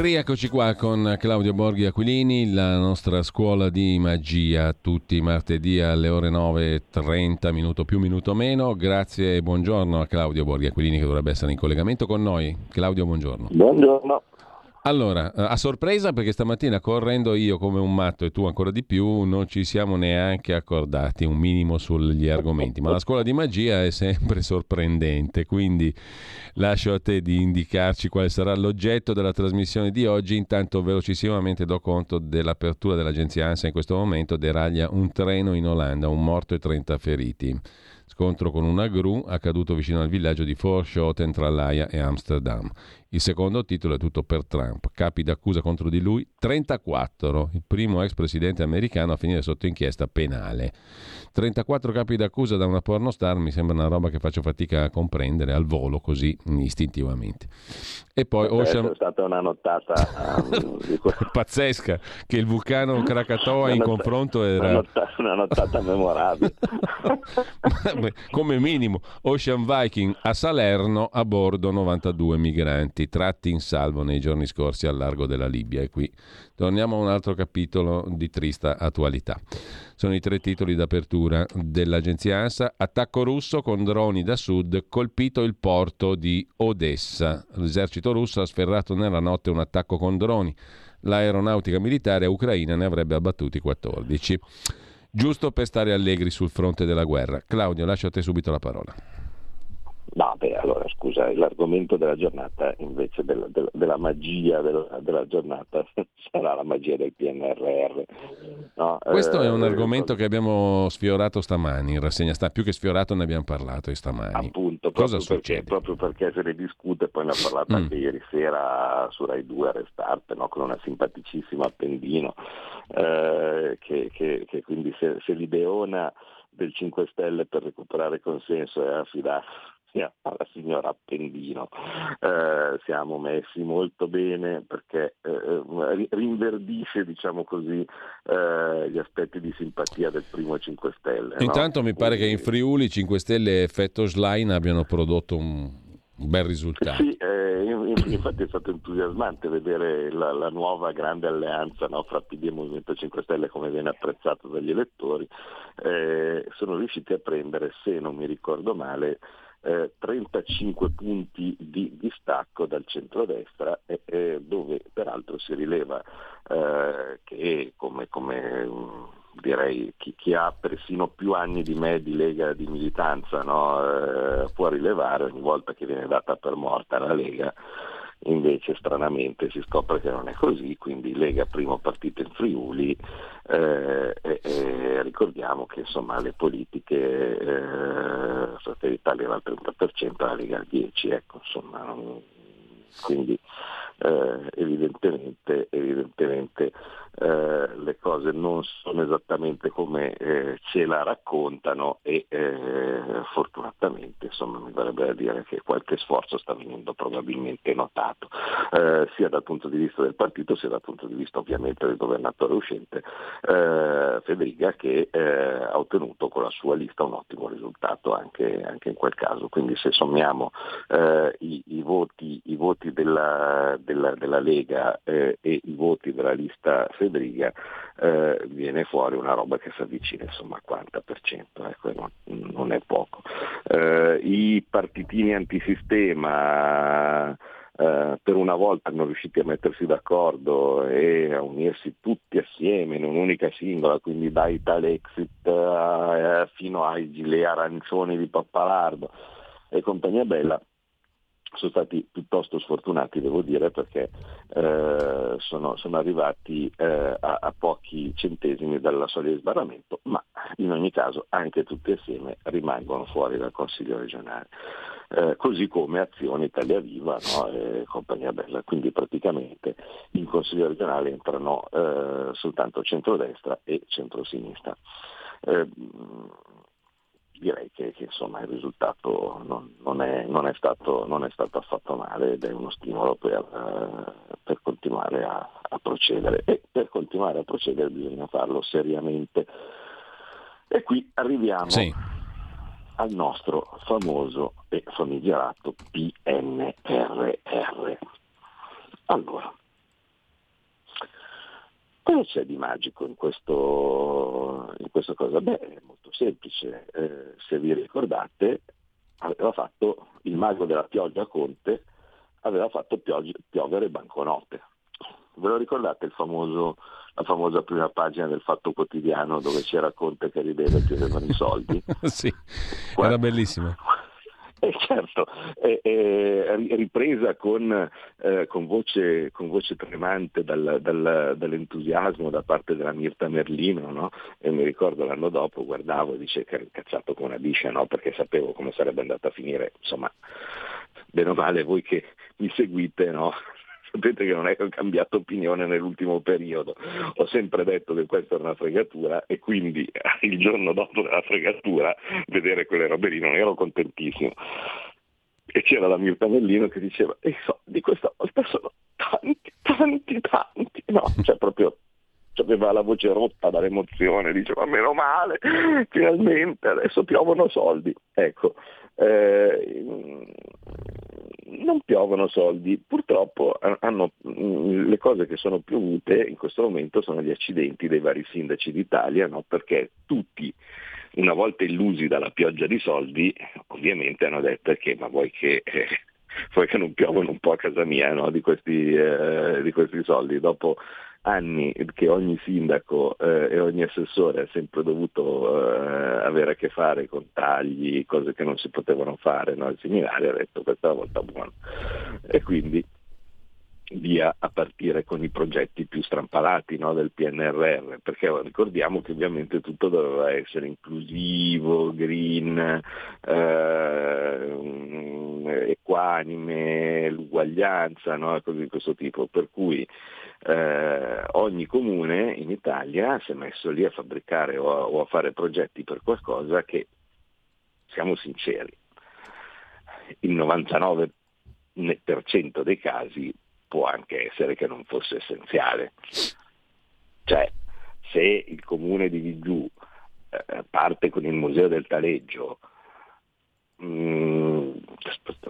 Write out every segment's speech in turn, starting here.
Rieccoci qua con Claudio Borghi Aquilini, la nostra scuola di magia, tutti martedì alle ore 9.30, minuto più, minuto meno. Grazie e buongiorno a Claudio Borghi Aquilini che dovrebbe essere in collegamento con noi. Claudio, buongiorno. Buongiorno. Allora, eh, a sorpresa perché stamattina correndo io come un matto e tu ancora di più non ci siamo neanche accordati un minimo sugli argomenti, ma la scuola di magia è sempre sorprendente, quindi lascio a te di indicarci quale sarà l'oggetto della trasmissione di oggi, intanto velocissimamente do conto dell'apertura dell'agenzia ANSA in questo momento deraglia un treno in Olanda, un morto e 30 feriti. Scontro con una gru accaduto vicino al villaggio di Forschoten tra Laia e Amsterdam. Il secondo titolo è tutto per Trump. Capi d'accusa contro di lui 34, il primo ex presidente americano a finire sotto inchiesta penale. 34 capi d'accusa da una pornostar mi sembra una roba che faccio fatica a comprendere al volo così istintivamente. E poi Ocean... È stata una nottata um, pazzesca che il vulcano Krakatoa in confronto era una nottata, una nottata memorabile. Come minimo Ocean Viking a Salerno a bordo 92 migranti migranti tratti in salvo nei giorni scorsi al largo della Libia. E qui torniamo a un altro capitolo di trista attualità. Sono i tre titoli d'apertura dell'agenzia ANSA. Attacco russo con droni da sud, colpito il porto di Odessa. L'esercito russo ha sferrato nella notte un attacco con droni. L'aeronautica militare ucraina ne avrebbe abbattuti 14. Giusto per stare allegri sul fronte della guerra. Claudio, lascio a te subito la parola. No, beh, allora scusa, l'argomento della giornata invece della, della, della magia della, della, giornata sarà la magia del PNRR. No, Questo eh, è un argomento che abbiamo sfiorato stamani in rassegna sta più che sfiorato ne abbiamo parlato stamani. Appunto, Cosa proprio succede? Perché, proprio perché se ne discute, poi ne ho parlato mm. anche ieri sera su Rai 2 a Restart, no? con una simpaticissima appendino, eh, che, che, che, quindi se, se l'ideona del 5 Stelle per recuperare consenso è affidarsi alla signora Appendino. Eh, siamo messi molto bene perché eh, rinverdisce diciamo così, eh, gli aspetti di simpatia del primo 5 Stelle. Intanto no? mi pare che in Friuli 5 Stelle e effetto Schlein abbiano prodotto un un bel risultato. Sì, eh, infatti è stato entusiasmante vedere la, la nuova grande alleanza no, fra PD e Movimento 5 Stelle come viene apprezzato dagli elettori. Eh, sono riusciti a prendere, se non mi ricordo male, eh, 35 punti di distacco dal centrodestra, eh, dove peraltro si rileva eh, che come, come mm, direi chi, chi, ha persino più anni di me di lega di militanza no, eh, può rilevare ogni volta che viene data per morta la Lega invece stranamente si scopre che non è così, quindi Lega primo partito in Friuli eh, e, ricordiamo che insomma le politiche eh, Fratelli d'Italia al 30%, la Lega al 10%, ecco, insomma, quindi eh, evidentemente, evidentemente eh, le cose non sono esattamente come eh, ce la raccontano e eh, fortunatamente insomma, mi verrebbe da dire che qualche sforzo sta venendo probabilmente notato, eh, sia dal punto di vista del partito sia dal punto di vista ovviamente del governatore uscente eh, Federica che ha ottenuto con la sua lista un ottimo risultato anche, anche in quel caso. Quindi se sommiamo i, i, voti, i voti della, della, della Lega e i voti della lista Federica eh, viene fuori una roba che si avvicina insomma al 40%, ecco, non, non, è poco. Eh, I partitini antisistema eh, per una volta hanno riusciti a mettersi d'accordo e a unirsi tutti assieme in un'unica singola, quindi da Italexit eh, fino ai gilet arancioni di Pappalardo e compagnia bella sono stati piuttosto sfortunati, devo dire, perché eh, sono, sono, arrivati eh, a, a, pochi centesimi dalla soglia di sbarramento, ma in ogni caso anche tutti assieme rimangono fuori dal Consiglio regionale. Eh, così come Azione Italia Viva no? e compagnia bella. Quindi praticamente in Consiglio regionale entrano eh, soltanto centrodestra e centrosinistra. Eh, direi che, che insomma, il risultato non, non, è, non, è stato, non, è, stato, affatto male ed è uno stimolo per, uh, per continuare a, a, procedere e per continuare a procedere bisogna farlo seriamente. E qui arriviamo sì. al nostro famoso e famigerato PNRR. Allora, Cosa c'è di magico in, questo, in questa cosa? Beh, è molto semplice. Eh, se vi ricordate, aveva fatto il mago della pioggia Conte, aveva fatto pioggi, piovere banconote. Ve lo ricordate famoso, la famosa prima pagina del Fatto Quotidiano dove c'era Conte che rideva e chiedevano i soldi? sì, era bellissimo. Eh, certo, eh, eh, ripresa con, eh, con, voce, con, voce, tremante dal, dal, dall'entusiasmo da parte della Mirta Merlino, no? e mi ricordo l'anno dopo guardavo e dice che ero incazzato come una biscia, no? perché sapevo come sarebbe andata a finire, insomma, bene o male voi che mi seguite, no? Sapete che non è che ho cambiato opinione nell'ultimo periodo, ho sempre detto che questa era una fregatura e quindi il giorno dopo della fregatura vedere quelle robe lì non ero contentissimo. E c'era la Mirta Mellino che diceva, e so, di questa volta sono tanti, tanti, tanti, no, cioè proprio aveva la voce rotta dall'emozione, diceva meno male, finalmente adesso piovono soldi. Ecco, eh, non piovono soldi, purtroppo hanno, mm, le cose che sono piovute in questo momento sono gli accidenti dei vari sindaci d'Italia, no? perché tutti una volta illusi dalla pioggia di soldi, ovviamente hanno detto che ma vuoi che, eh, vuoi che non piovono un po' a casa mia no? di, questi, eh, di questi soldi. Dopo anni che ogni sindaco eh, e ogni assessore ha sempre dovuto eh, avere a che fare con tagli, cose che non si potevano fare, no? il seminario ha detto questa volta buono. E quindi via a partire con i progetti più strampalati no, del PNRR, perché ricordiamo che ovviamente tutto doveva essere inclusivo, green, eh, equanime, l'uguaglianza, no, cose di questo tipo, per cui eh, ogni comune in Italia si è messo lì a fabbricare o a, o a fare progetti per qualcosa che, siamo sinceri, il 99% dei casi può anche essere che non fosse essenziale. Cioè, se il comune di Vigiù eh, parte con il Museo del Taleggio Mm,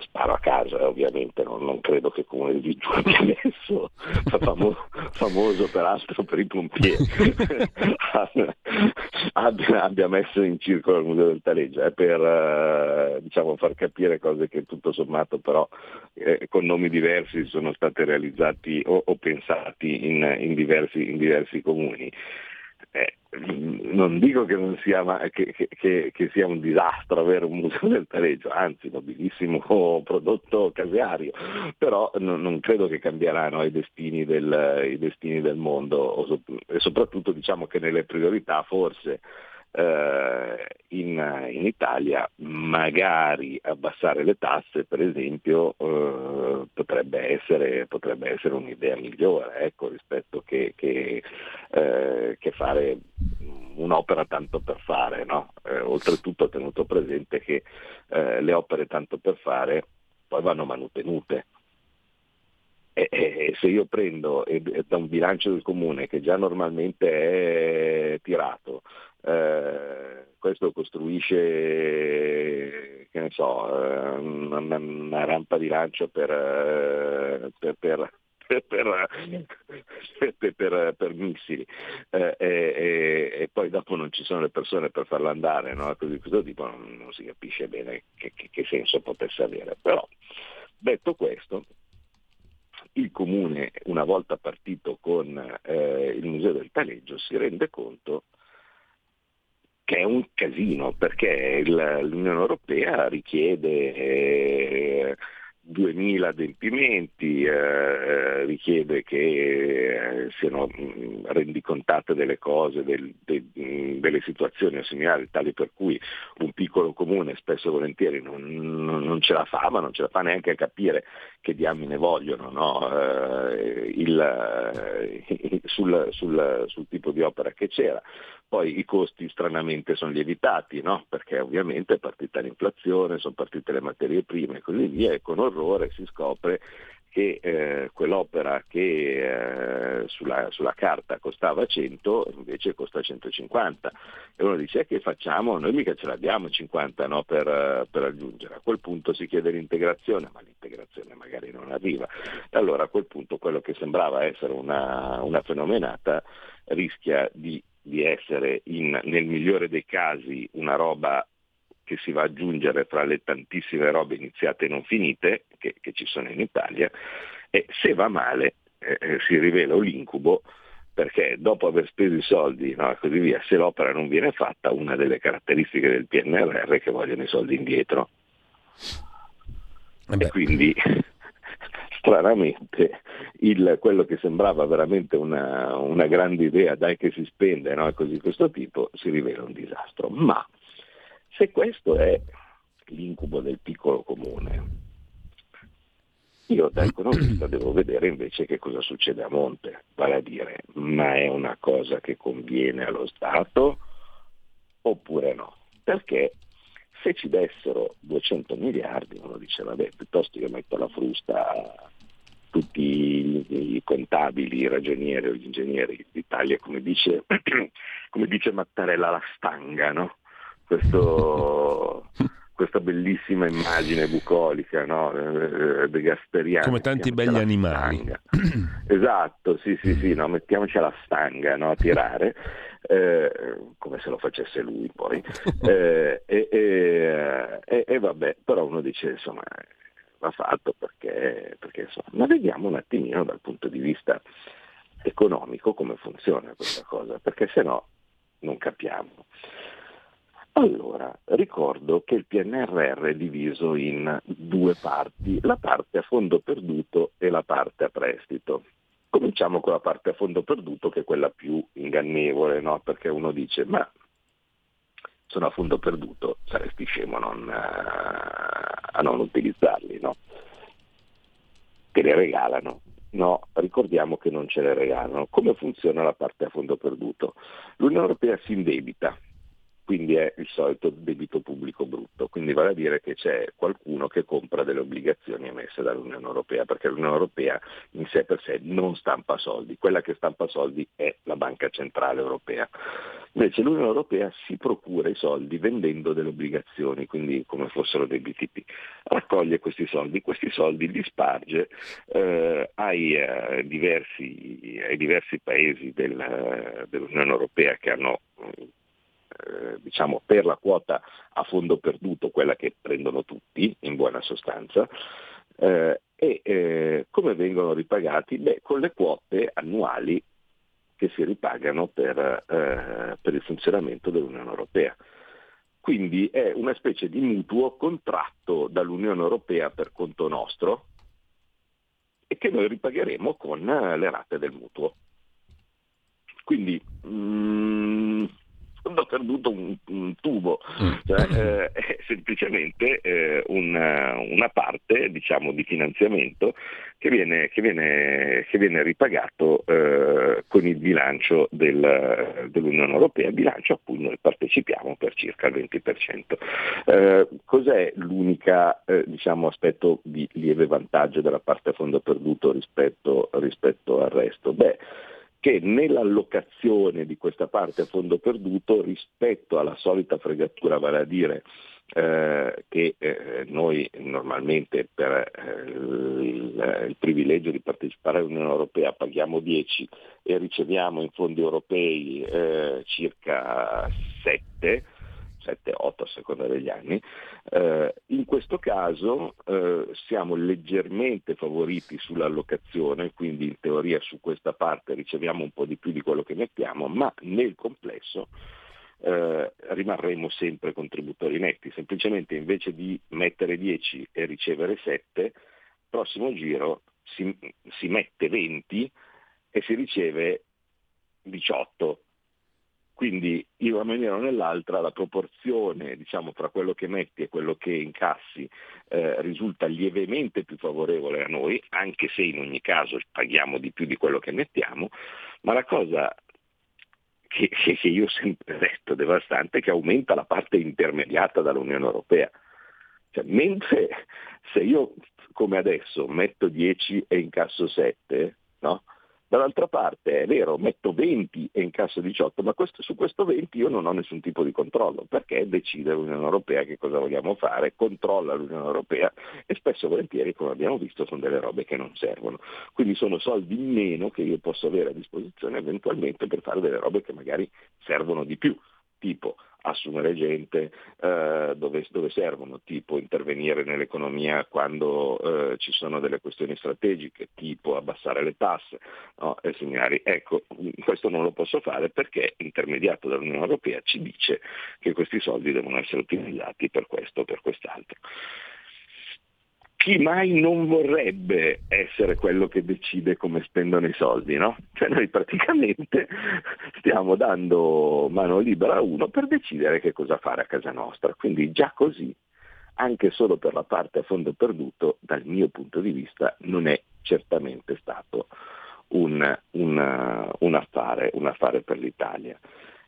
sparo a casa ovviamente non, non, credo che il comune di Viggio abbia messo famo, famoso peraltro per i pompieri. Abbia, abbia, messo in circolo il museo del Taleggio eh, per eh, diciamo, far capire cose che tutto sommato però eh, con nomi diversi sono state realizzati o, o pensati in, in, diversi, in diversi comuni eh, non dico che, non sia, che, che, che, sia, un disastro avere un museo del Tareggio, anzi nobilissimo prodotto caseario, però non, non credo che cambieranno i destini del, i destini del mondo e soprattutto diciamo che nelle priorità forse eh, in, in, Italia magari abbassare le tasse per esempio eh, potrebbe, essere, potrebbe, essere, un'idea migliore ecco, rispetto che, che, eh, che, fare un'opera tanto per fare no? Eh, oltretutto tenuto presente che eh, le opere tanto per fare poi vanno mantenute e, e, se io prendo e, da un bilancio del comune che già normalmente è tirato eh, questo costruisce che ne so, eh, una, una, rampa di lancio per, eh, per, per per, per, per, missili eh, e, e, poi dopo non ci sono le persone per farlo andare, no? così questo tipo non, non, si capisce bene che, che, che, senso potesse avere. Però detto questo, il comune una volta partito con eh, il Museo del Taleggio si rende conto che è un casino perché il, l'Unione Europea richiede eh, 2000 adempimenti, eh, richiede che eh, siano rendicontate delle cose, del, de, delle situazioni assimilari, tali per cui un piccolo comune spesso e volentieri non, non, ce la fa, ma non ce la fa neanche a capire che diamine vogliono no? eh, il, eh, sul, sul, sul, tipo di opera che c'era. Poi i costi stranamente sono lievitati, no? perché ovviamente è partita l'inflazione, sono partite le materie prime e così via, e con orrore si scopre che eh, quell'opera che eh, sulla, sulla, carta costava 100 invece costa 150 e uno dice eh, che facciamo? Noi mica ce l'abbiamo 50 no, per, per, aggiungere, a quel punto si chiede l'integrazione ma l'integrazione magari non arriva. Allora a quel punto quello che sembrava essere una, una fenomenata rischia di, di essere in, nel migliore dei casi una roba che si va ad aggiungere fra le tantissime robe iniziate e non finite che, che ci sono in Italia e se va male eh, eh, si rivela un incubo perché dopo aver speso i soldi no, e così via, se l'opera non viene fatta, una delle caratteristiche del PNRR è che vogliono i soldi indietro. Eh e quindi stranamente il, quello che sembrava veramente una, una, grande idea, dai che si spende, no? e così questo tipo, si rivela un disastro. Ma se questo è l'incubo del piccolo comune, io da economista devo vedere invece che cosa succede a monte, vale a dire, ma è una cosa che conviene allo Stato oppure no? Perché se ci dessero 200 miliardi uno dice vabbè piuttosto io metto la frusta tutti i contabili, i ragionieri o gli ingegneri d'Italia, come dice, come dice Mattarella, la stanga, no? Questo, questa bellissima immagine bucolica no? Eh, de Gasperiani. Come tanti belli animali. esatto, sì, sì, sì, no? mettiamoci alla stanga no? a tirare. Eh, come se lo facesse lui poi. Eh, e, e, e, e, vabbè, però uno dice insomma va fatto perché, perché insomma, ma vediamo un attimino dal punto di vista economico come funziona questa cosa, perché se no non capiamo. Allora, ricordo che il PNRR è diviso in due parti, la parte a fondo perduto e la parte a prestito. Cominciamo con la parte a fondo perduto che è quella più ingannevole, no? perché uno dice ma sono a fondo perduto, saresti scemo non, a non utilizzarli, no? Te li regalano. No, ricordiamo che non ce le regalano. Come funziona la parte a fondo perduto? L'Unione Europea si indebita, quindi è il solito debito pubblico brutto, quindi vale a dire che c'è qualcuno che compra delle obbligazioni emesse dall'Unione Europea, perché l'Unione Europea in sé per sé non stampa soldi, quella che stampa soldi è la Banca Centrale Europea. Invece l'Unione Europea si procura i soldi vendendo delle obbligazioni, quindi come fossero dei BTP, raccoglie questi soldi, questi soldi li sparge eh, ai, eh, diversi, ai, diversi, paesi del, dell'Unione Europea che hanno eh, diciamo per la quota a fondo perduto, quella che prendono tutti in buona sostanza, eh, e eh, come vengono ripagati? Beh, con le quote annuali che si ripagano per, eh, per il funzionamento dell'Unione Europea. Quindi è una specie di mutuo contratto dall'Unione Europea per conto nostro e che noi ripagheremo con le rate del mutuo. Quindi mh, ho perduto un, un tubo, mm. cioè, eh, è semplicemente eh, una, una, parte diciamo, di finanziamento che viene, che viene, che viene ripagato eh, con il bilancio del, dell'Unione Europea, bilancio a cui noi partecipiamo per circa il 20%. Eh, cos'è l'unico eh, diciamo, aspetto di lieve vantaggio della parte a fondo perduto rispetto, rispetto al resto? Beh, che nell'allocazione di questa parte a fondo perduto rispetto alla solita fregatura, vale a dire eh, che eh, noi normalmente per eh, il, il, privilegio di partecipare all'Unione Europea paghiamo 10 e riceviamo in fondi europei eh, circa 7, 7-8 a seconda degli anni. Eh, in questo caso eh, siamo leggermente favoriti sull'allocazione, quindi in teoria su questa parte riceviamo un po' di più di quello che mettiamo, ma nel complesso eh, rimarremo sempre contributori netti, semplicemente invece di mettere 10 e ricevere 7 prossimo giro si, si mette 20 e si riceve 18. Quindi in una maniera o nell'altra la proporzione diciamo, tra quello che metti e quello che incassi eh, risulta lievemente più favorevole a noi, anche se in ogni caso paghiamo di più di quello che mettiamo, ma la cosa che, che io ho sempre detto devastante è che aumenta la parte intermediata dall'Unione Europea. Cioè, mentre se io come adesso metto 10 e incasso 7, no? Dall'altra parte è vero, metto 20 e incasso 18, ma questo, su questo 20 io non ho nessun tipo di controllo, perché decide l'Unione Europea che cosa vogliamo fare, controlla l'Unione Europea e spesso e volentieri, come abbiamo visto, sono delle robe che non servono. Quindi sono soldi in meno che io posso avere a disposizione eventualmente per fare delle robe che magari servono di più, tipo assumere gente eh, dove, dove, servono, tipo intervenire nell'economia quando eh, ci sono delle questioni strategiche, tipo abbassare le tasse no? e segnali. Ecco, questo non lo posso fare perché intermediato dall'Unione Europea ci dice che questi soldi devono essere utilizzati per questo o per quest'altro chi mai non vorrebbe essere quello che decide come spendono i soldi, no? Cioè noi praticamente stiamo dando mano libera a uno per decidere che cosa fare a casa nostra, quindi già così, anche solo per la parte a fondo perduto, dal mio punto di vista non è certamente stato un, un, un, affare, un affare per l'Italia.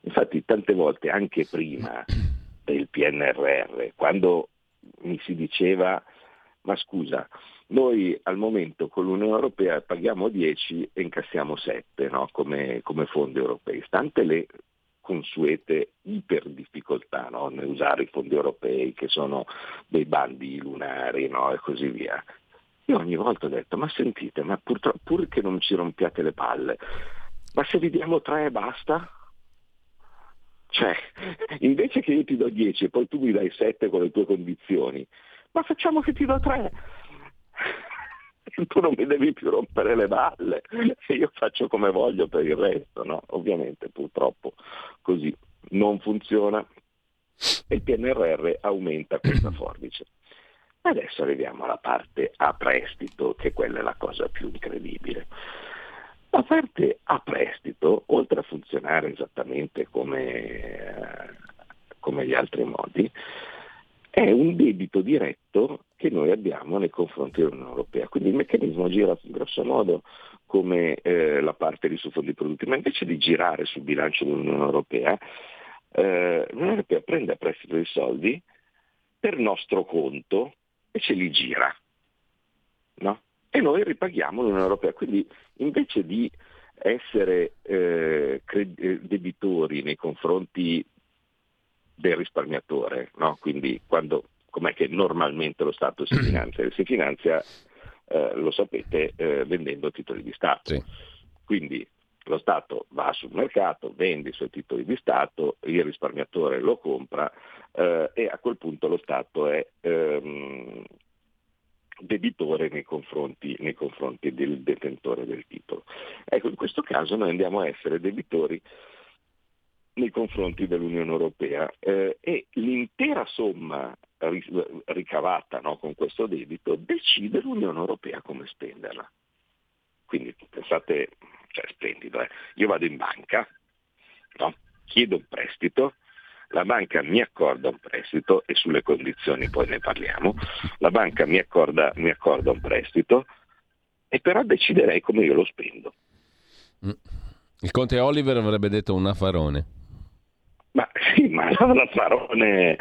Infatti tante volte, anche prima del PNRR, quando mi si diceva ma scusa, noi al momento con l'Unione Europea paghiamo 10 e incassiamo 7 no? come, come, fondi europei, stante le consuete iper difficoltà no? nell'usare i fondi europei che sono dei bandi lunari no? e così via. Io ogni volta ho detto, ma sentite, ma pur, pur che non ci rompiate le palle, ma se vi diamo 3 e basta? Cioè, invece che io ti do 10 e poi tu mi dai 7 con le tue condizioni, ma facciamo che ti do tre. tu non mi devi più rompere le balle e io faccio come voglio per il resto, no? Ovviamente purtroppo così non funziona e il PNRR aumenta questa forbice. Adesso arriviamo alla parte a prestito, che quella è la cosa più incredibile. La parte a prestito, oltre a funzionare esattamente come, eh, come gli altri modi, è un debito diretto che noi abbiamo nei confronti dell'Unione Europea. Quindi il meccanismo gira grosso modo come eh, la parte di fondi produttivi, ma invece di girare sul bilancio dell'Unione Europea, eh, l'Unione Europea prende a prestito dei soldi per nostro conto e ce li gira. No? E noi ripaghiamo l'Unione Europea. Quindi invece di essere eh, cred- debitori nei confronti del risparmiatore, no? quindi quando, com'è che normalmente lo Stato si finanzia? Si finanzia, eh, lo sapete, eh, vendendo titoli di Stato. Sì. Quindi lo Stato va sul mercato, vende i suoi titoli di Stato, il risparmiatore lo compra eh, e a quel punto lo Stato è ehm, debitore nei confronti, nei confronti, del detentore del titolo. Ecco, in questo caso noi andiamo a essere debitori nei confronti dell'Unione Europea eh, e l'intera somma ricavata no, con questo debito decide l'Unione Europea come spenderla. Quindi pensate, cioè splendido, eh? io vado in banca, no? chiedo un prestito, la banca mi accorda un prestito e sulle condizioni poi ne parliamo, la banca mi accorda, mi accorda un prestito e però deciderei come io lo spendo. Mm. Il conte Oliver avrebbe detto un affarone. Ma sì, ma la Farone...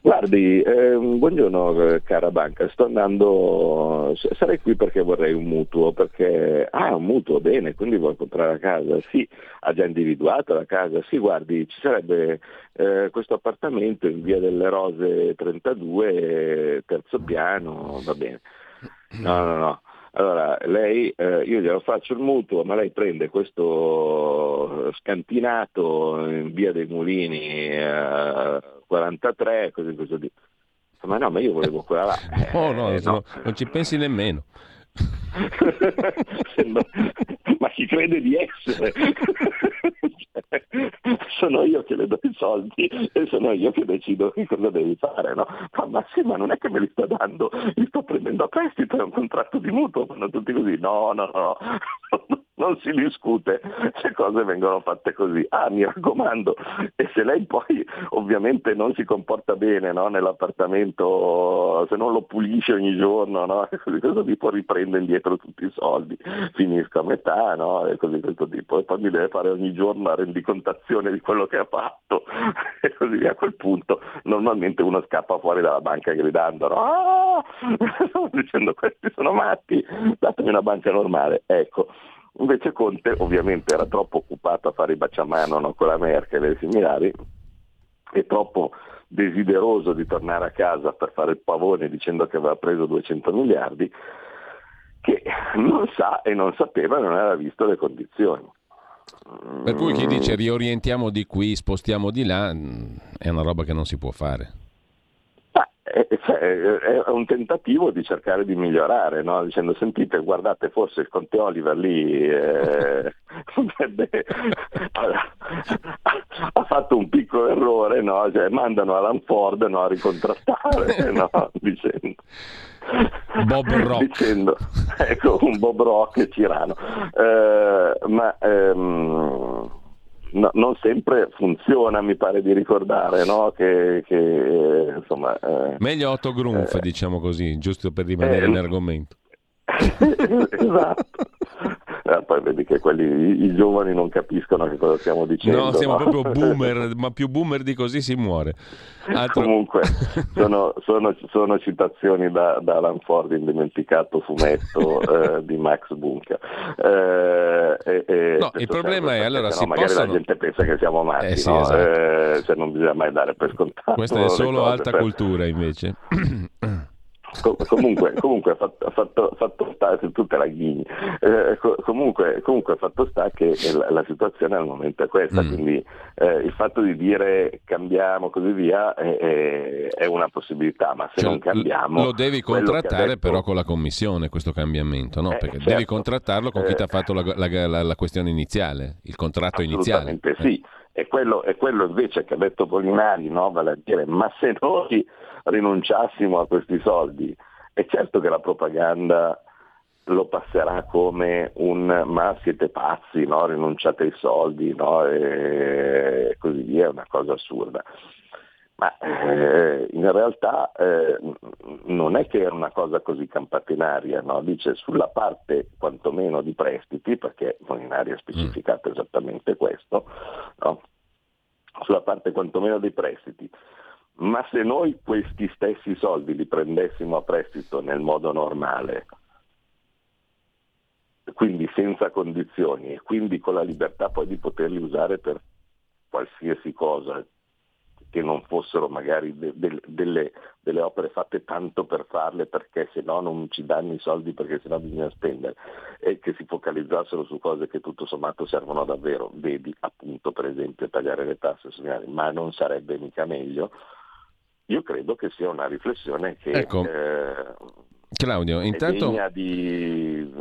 Guardi, eh, buongiorno cara banca, sto andando, sarei qui perché vorrei un mutuo, perché... Ah, un mutuo, bene, quindi vuoi comprare la casa? Sì, ha già individuato la casa? Sì, guardi, ci sarebbe eh, questo appartamento in via delle Rose 32, terzo piano, va bene. No, no, no. Allora, lei, eh, io glielo faccio il mutuo, ma lei prende questo scantinato in via dei Mulini eh, 43, così così. Ma no, ma io volevo quella là. oh no, eh, no. non ci pensi nemmeno. Ma chi crede di essere? sono io che le do i soldi e sono io che decido cosa devi fare, no? Ma, sì, ma non è che me li sta dando, li sto prendendo a prestito, è un contratto di mutuo, fanno tutti così, no, no, no, non si discute, le cose vengono fatte così. Ah, mi raccomando, e se lei poi ovviamente non si comporta bene no? nell'appartamento, se non lo pulisce ogni giorno, no? così questo tipo riprende indietro tutti i soldi, finisco a metà, no? e così questo tipo, e poi mi deve fare ogni giorno la rendicontazione di quello che ha fatto, e così via. A quel punto normalmente uno scappa fuori dalla banca gridando, no, dicendo questi sono matti, datemi una banca normale. Ecco, Invece Conte ovviamente era troppo occupato a fare i baciamano no, con la Merkel e similari e troppo desideroso di tornare a casa per fare il pavone dicendo che aveva preso 200 miliardi, che non sa e non sapeva e non aveva visto le condizioni. Per cui chi dice riorientiamo di qui, spostiamo di là, mm, è una roba che non si può fare è, è, un tentativo di cercare di migliorare, no? dicendo sentite, guardate, forse il Conte Oliver lì eh, ha, fatto un piccolo errore, no? cioè, mandano Alan Ford no, a ricontrattare, dicendo. Bob Rock. Dicendo, ecco, un Bob Rock tirano. Eh, ma ehm, no, non sempre funziona, mi pare di ricordare, no? che, che insomma... Eh, Meglio Otto Grunf, eh, diciamo così, giusto per rimanere eh, in argomento. esatto. Eh, poi vedi che quelli, i, giovani non capiscono che cosa stiamo dicendo. No, siamo no? proprio boomer, ma più boomer di così si muore. Altro... Comunque, sono, sono, sono, citazioni da, da Alan Ford, indimenticato fumetto eh, di Max Bunker. Eh, e, no, il problema è allora si no, magari possono... la gente pensa che siamo matti, eh, sì, no? esatto. Eh, cioè non bisogna mai dare per scontato. Questa è solo alta per... cultura invece. comunque, comunque fatto, fatto, fatto sta, tu te la ghigni, eh, comunque, comunque fatto sta che la, la, situazione al momento è questa, mm. quindi eh, il fatto di dire cambiamo così via è, è una possibilità, ma se cioè, non cambiamo... Lo devi contrattare detto... però con la commissione questo cambiamento, no? Eh, Perché certo. devi contrattarlo con chi ti ha eh, fatto la, la, la, questione iniziale, il contratto iniziale. Assolutamente sì. È quello, quello, invece che ha detto Polinari, no? vale a dire, ma se noi rinunciassimo a questi soldi, è certo che la propaganda lo passerà come un ma siete pazzi, no? rinunciate ai soldi no? e così via, è una cosa assurda. Ma eh, in realtà eh, non è che è una cosa così campatenaria, no? dice sulla parte quantomeno di prestiti, perché Molinari ha specificato esattamente questo, sulla parte quantomeno dei prestiti, ma se noi questi stessi soldi li prendessimo a prestito nel modo normale, quindi senza condizioni e quindi con la libertà poi di poterli usare per qualsiasi cosa, che non fossero magari de- de- delle, delle, opere fatte tanto per farle perché se no non ci danno i soldi perché se no bisogna spendere e che si focalizzassero su cose che tutto sommato servono davvero, vedi appunto per esempio tagliare le tasse ma non sarebbe mica meglio, io credo che sia una riflessione che ecco. eh, Claudio, intanto... degna di,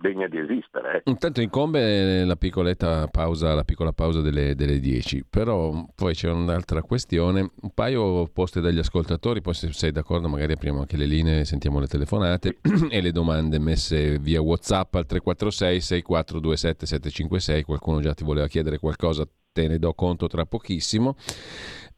degna di esistere. Eh. Intanto incombe la piccoletta pausa, la piccola pausa delle, delle 10, però poi c'è un'altra questione, un paio poste dagli ascoltatori, poi se sei d'accordo magari apriamo anche le linee, sentiamo le telefonate e le domande messe via Whatsapp al 346 6427 756, qualcuno già ti voleva chiedere qualcosa, te ne do conto tra pochissimo.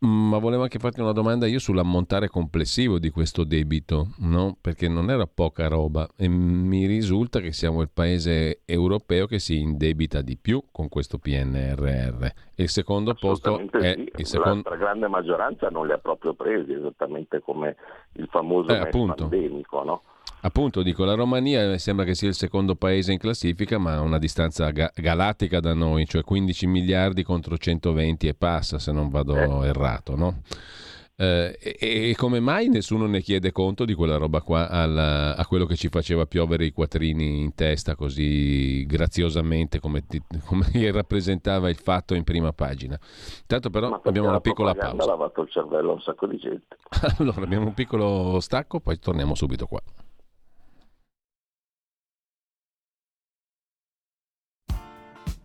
Mm, ma volevo anche farti una domanda io sull'ammontare complessivo di questo debito, no? perché non era poca roba e mi risulta che siamo il paese europeo che si indebita di più con questo PNRR. Il secondo posto è... Sì. Il secondo... La grande maggioranza non li ha proprio presi, esattamente come il famoso eh, pandemico. No? Appunto, dico, la Romania sembra che sia il secondo paese in classifica, ma a una distanza ga- galattica da noi, cioè 15 miliardi contro 120 e passa, se non vado eh. errato, no? Eh, e, e, come mai nessuno ne chiede conto di quella roba qua alla, a quello che ci faceva piovere i quattrini in testa così graziosamente come, ti, come rappresentava il fatto in prima pagina. Intanto però abbiamo una piccola pausa. Ha lavato il cervello a un sacco di gente. allora abbiamo un piccolo stacco, poi torniamo subito qua.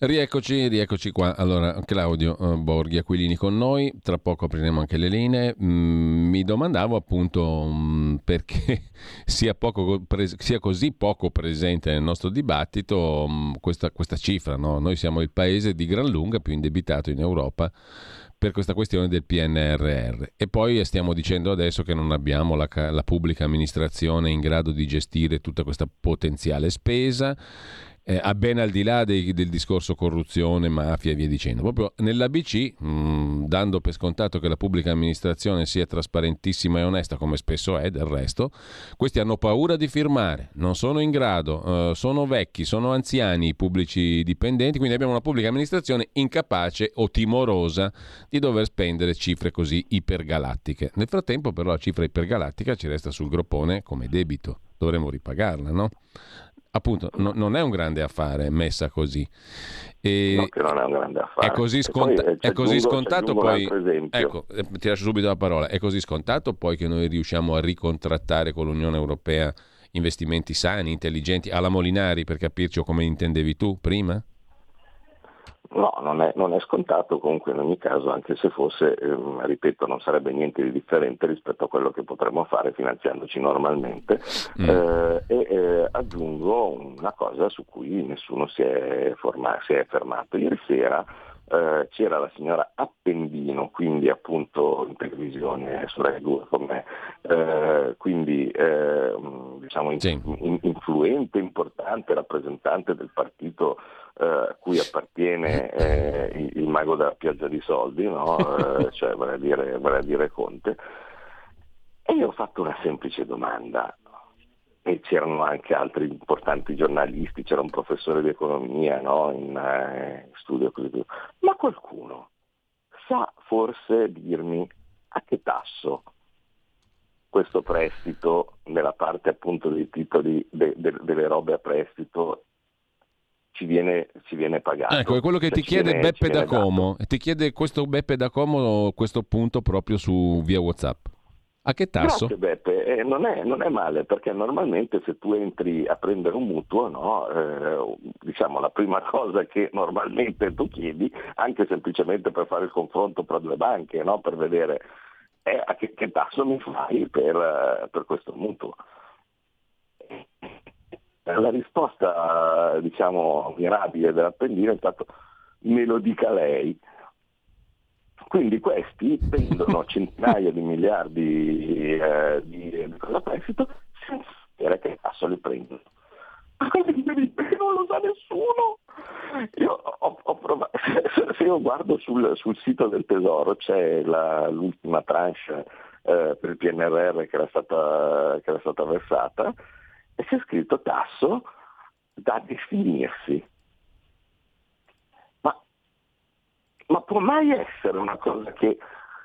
Rieccoci, rieccoci qua. Allora, Claudio uh, Borghi Aquilini con noi, tra poco apriremo anche le linee. Mm, mi domandavo appunto mm, perché sia, poco, sia, così poco presente nel nostro dibattito mm, questa, questa, cifra. No? Noi siamo il paese di gran lunga più indebitato in Europa per questa questione del PNRR. E poi stiamo dicendo adesso che non abbiamo la, la pubblica amministrazione in grado di gestire tutta questa potenziale spesa eh, a ben al di là dei, del discorso corruzione, mafia e via dicendo. Proprio nell'ABC, mh, mm, dando per scontato che la pubblica amministrazione sia trasparentissima e onesta, come spesso è del resto, questi hanno paura di firmare, non sono in grado, eh, sono vecchi, sono anziani i pubblici dipendenti, quindi abbiamo una pubblica amministrazione incapace o timorosa di dover spendere cifre così ipergalattiche. Nel frattempo però la cifra ipergalattica ci resta sul groppone come debito, dovremo ripagarla, no? Appunto no, non è un grande affare messa così. E no, che non è un grande affare. È così, sconta- poi, è così scontato poi... Ecco, eh, ti lascio subito la parola. È così scontato poi che noi riusciamo a ricontrattare con l'Unione Europea investimenti sani, intelligenti, alla Molinari per capirci o come intendevi tu prima? No, non è, non è, scontato comunque in ogni caso, anche se fosse, ehm, ripeto, non sarebbe niente di differente rispetto a quello che potremmo fare finanziandoci normalmente. Mm. Eh, e eh, aggiungo una cosa su cui nessuno si è, forma- si è fermato. Ieri sera eh, c'era la signora Appendino, quindi appunto in televisione su Rai 2 con me, eh, quindi eh, diciamo in, sì. in, influente, importante rappresentante del partito eh, a cui appartiene eh, il, il, mago della piazza di soldi, no? Eh, cioè vale a, dire, vale a dire Conte. E io ho fatto una semplice domanda, e c'erano anche altri importanti giornalisti, c'era un professore di economia no? in eh, studio così via. Ma qualcuno sa forse dirmi a che tasso questo prestito, nella parte appunto dei titoli, de, de, delle robe a prestito, ci viene, ci viene pagato. Ecco, è quello che cioè, ti chiede viene, Beppe da Como. Ti chiede questo Beppe da Como questo punto proprio su via WhatsApp. A che tasso? Grazie Beppe, eh, non, è, non, è, male perché normalmente se tu entri a prendere un mutuo, no, eh, diciamo la prima cosa che normalmente tu chiedi, anche semplicemente per fare il confronto tra due banche, no, per vedere eh, a che, che, tasso mi fai per, eh, per questo mutuo. La risposta diciamo mirabile dell'Appendino è stata me lo dica lei. Quindi questi prendono centinaia di miliardi eh, di, di cosa prestito senza sapere che tasso li prendono. Perché non lo sa nessuno? Io ho, ho provato, se io guardo sul, sul, sito del Tesoro c'è la, l'ultima tranche eh, per il PNRR che era, stata, che era stata versata e c'è scritto tasso da definirsi. Ma può mai essere una cosa che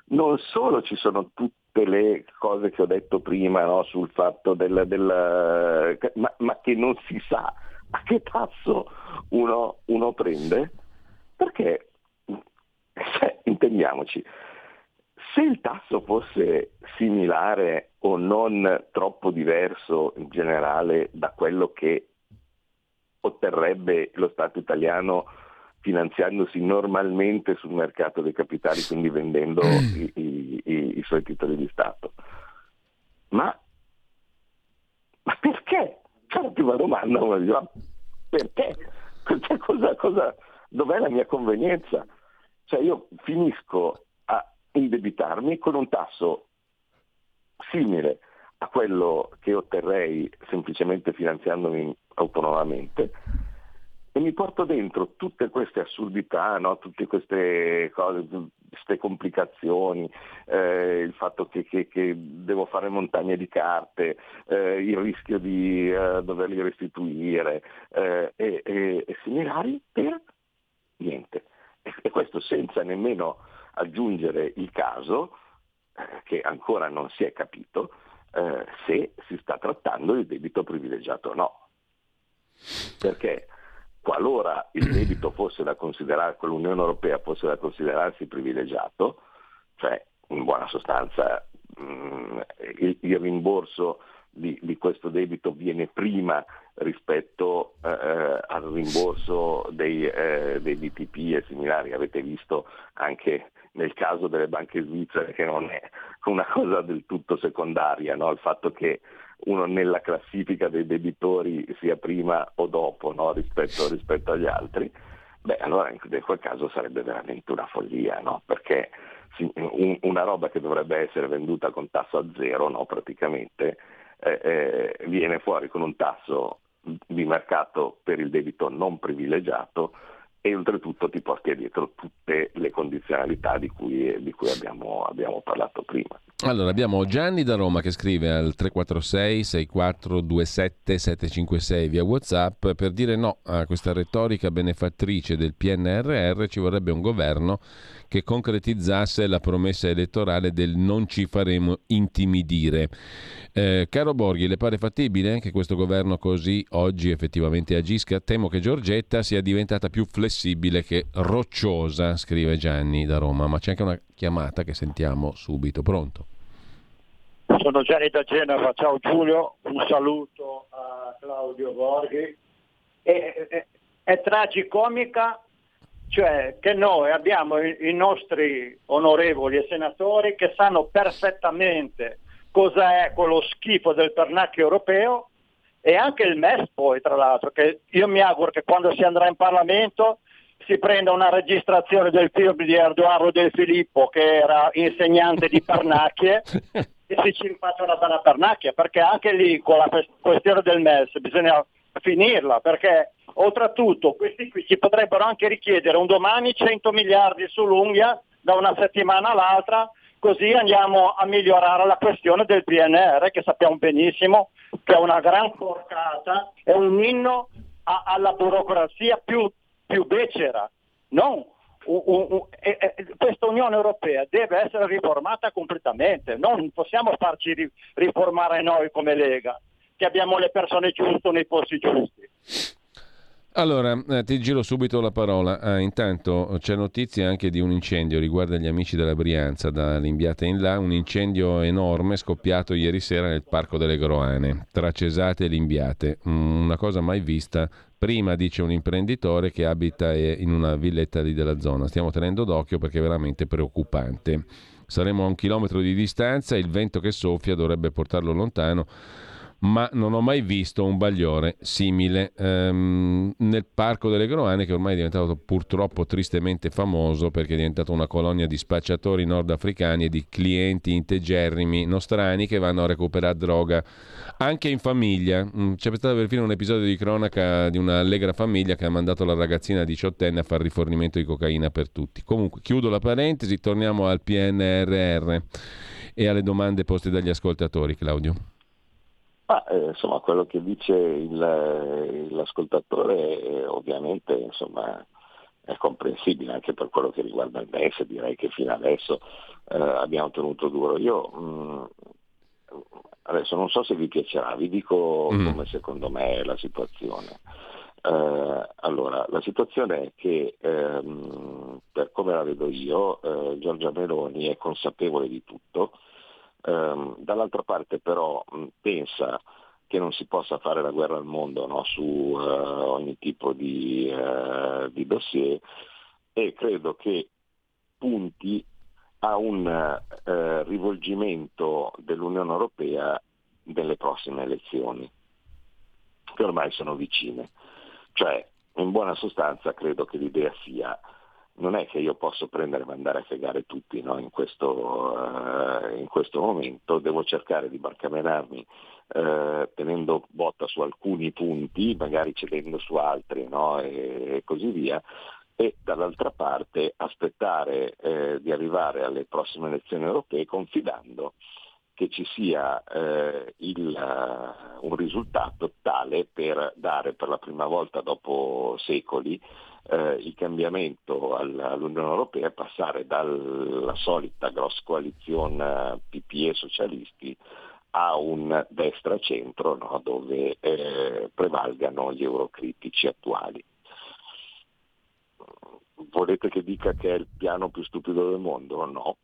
non solo ci sono tutte le cose che ho detto prima no, sul fatto del, del ma, ma, che non si sa a che tasso uno, uno prende? Perché, cioè, intendiamoci, se il tasso fosse similare o non troppo diverso in generale da quello che otterrebbe lo Stato italiano finanziandosi normalmente sul mercato dei capitali, quindi vendendo mm. i, i, i, i suoi titoli di Stato. Ma, ma perché? C'è la prima domanda, ma perché? Cioè, cosa, cosa, dov'è la mia convenienza? Cioè io finisco a indebitarmi con un tasso simile a quello che otterrei semplicemente finanziandomi autonomamente e mi porto dentro tutte queste assurdità, no? tutte queste cose, queste complicazioni, eh, il fatto che, che, che, devo fare montagne di carte, eh, il rischio di eh, doverli restituire eh, e, e, e, similari per niente. E, e, questo senza nemmeno aggiungere il caso, eh, che ancora non si è capito, eh, se si sta trattando di debito privilegiato o no. Perché qualora il debito fosse da considerare, l'Unione Europea fosse da considerarsi privilegiato, cioè in buona sostanza mh, mm, il, il, rimborso di, di, questo debito viene prima rispetto eh, al rimborso dei, eh, dei BTP e similari. Avete visto anche nel caso delle banche svizzere che non è una cosa del tutto secondaria, no? il fatto che uno nella classifica dei debitori sia prima o dopo no? rispetto, rispetto, agli altri, beh allora in quel caso sarebbe veramente una follia, no? perché un, una roba che dovrebbe essere venduta con tasso a zero no? praticamente eh, eh, viene fuori con un tasso di mercato per il debito non privilegiato e oltretutto ti porti dietro tutte le condizionalità di cui, di cui abbiamo, abbiamo, parlato prima. Allora abbiamo Gianni da Roma che scrive al 346 6427 756 via Whatsapp per dire no a questa retorica benefattrice del PNRR ci vorrebbe un governo che concretizzasse la promessa elettorale del non ci faremo intimidire. Eh, caro Borghi, le pare fattibile che questo governo così oggi effettivamente agisca? Temo che Giorgetta sia diventata più flessibile che rocciosa, scrive Gianni da Roma, ma c'è anche una chiamata che sentiamo subito. Pronto? Sono Gianni da Genova, ciao Giulio, un saluto a Claudio Borghi. È, è, è tragicomica cioè che noi abbiamo i, i nostri onorevoli e senatori che sanno perfettamente cosa è quello schifo del pernacchio europeo e anche il MES poi tra l'altro, che io mi auguro che quando si andrà in Parlamento si prenda una registrazione del film di Erdogan del Filippo che era insegnante di pernacchie e si ci faccia una bella pernacchia perché anche lì con la questione del MES bisogna finirla perché oltretutto questi qui ci potrebbero anche richiedere un domani 100 miliardi sull'unghia da una settimana all'altra così andiamo a migliorare la questione del PNR che sappiamo benissimo che è una gran porcata, è un inno a, alla burocrazia più, più becera. Non questa Unione Europea deve essere riformata completamente, non possiamo farci riformare noi come Lega, che abbiamo le persone giuste nei posti giusti. Allora, eh, ti giro subito la parola. Ah, intanto c'è notizia anche di un incendio riguardo agli amici della Brianza, dall'Imbiata in là, un incendio enorme scoppiato ieri sera nel Parco delle Groane, tra Cesate e Limbiate. Mm, una cosa mai vista. Prima, dice un imprenditore che abita eh, in una villetta lì della zona. Stiamo tenendo d'occhio perché è veramente preoccupante. Saremo a un chilometro di distanza, il vento che soffia dovrebbe portarlo lontano ma non ho mai visto un bagliore simile ehm, nel Parco delle Groane, che ormai è diventato purtroppo tristemente famoso perché è diventato una colonia di spacciatori nordafricani e di clienti integerrimi nostrani che vanno a recuperare droga anche in famiglia. Mm, c'è stato perfino un episodio di cronaca di una allegra famiglia che ha mandato la ragazzina diciottenne a fare rifornimento di cocaina per tutti. Comunque, chiudo la parentesi, torniamo al PNRR e alle domande poste dagli ascoltatori, Claudio. Ma, eh, insomma, quello che dice il, l'ascoltatore eh, ovviamente insomma, è comprensibile anche per quello che riguarda il MES, direi che fino adesso eh, abbiamo tenuto duro. Io mh, mm, adesso non so se vi piacerà, vi dico mm. come secondo me è la situazione. Eh, allora, la situazione è che ehm, per come la vedo io, eh, Giorgia Meloni è consapevole di tutto, Ehm, dall'altra parte però mh, pensa che non si possa fare la guerra al mondo no, su uh, ogni tipo di, uh, di, dossier e credo che punti a un uh, rivolgimento dell'Unione Europea nelle prossime elezioni, che ormai sono vicine. Cioè, in buona sostanza credo che l'idea sia non è che io posso prendere e mandare a fregare tutti no? in, questo, uh, in, questo, momento, devo cercare di barcamenarmi uh, tenendo botta su alcuni punti, magari cedendo su altri no? e, e, così via, e dall'altra parte aspettare eh, di arrivare alle prossime elezioni europee confidando che ci sia eh, il, un risultato tale per dare per la prima volta dopo secoli eh, il cambiamento all'Unione Europea e passare dalla solita grossa coalizione PPE socialisti a un destra-centro no, dove eh, prevalgano gli eurocritici attuali. Volete che dica che è il piano più stupido del mondo? No,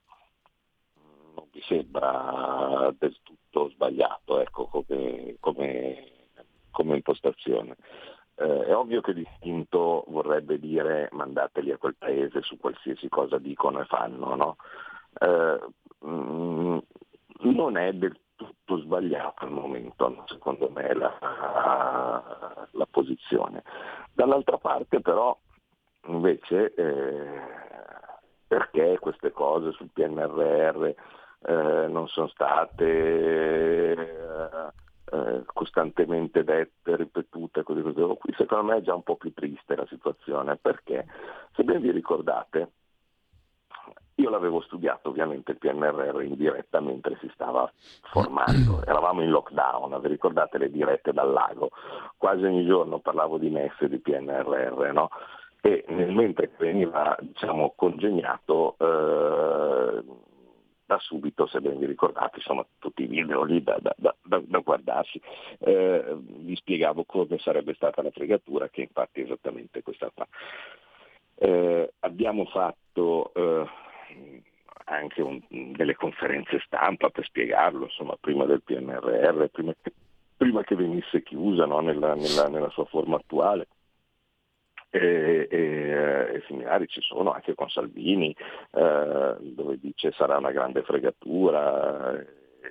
non mi sembra del tutto sbagliato ecco, come, come, come impostazione. Eh, è ovvio che l'istinto vorrebbe dire mandateli a quel paese su qualsiasi cosa dicono e fanno, no? eh, mm, non è del tutto sbagliato al momento, secondo me, la, la, posizione. Dall'altra parte però invece eh, perché queste cose sul PNRR eh, non sono state eh, costantemente dette, ripetute, così così. Qui secondo me è già un po' più triste la situazione, perché se ben vi ricordate, io l'avevo studiato ovviamente il PNRR in diretta mentre si stava formando, eravamo in lockdown, vi ricordate le dirette dal lago, quasi ogni giorno parlavo di MES e di PNRR, no? e mentre veniva diciamo, congegnato eh, subito, se ben vi ricordate, insomma tutti i video lì da, da, da, da guardarsi, eh, vi spiegavo come sarebbe stata la fregatura, che infatti è esattamente questa qua. Eh, abbiamo fatto eh, anche un, delle conferenze stampa per spiegarlo, insomma, prima del PNRR, prima che, prima che venisse chiusa no, nella, nella, nella sua forma attuale e, e, e, ci sono anche con Salvini, eh, dove dice sarà una grande fregatura e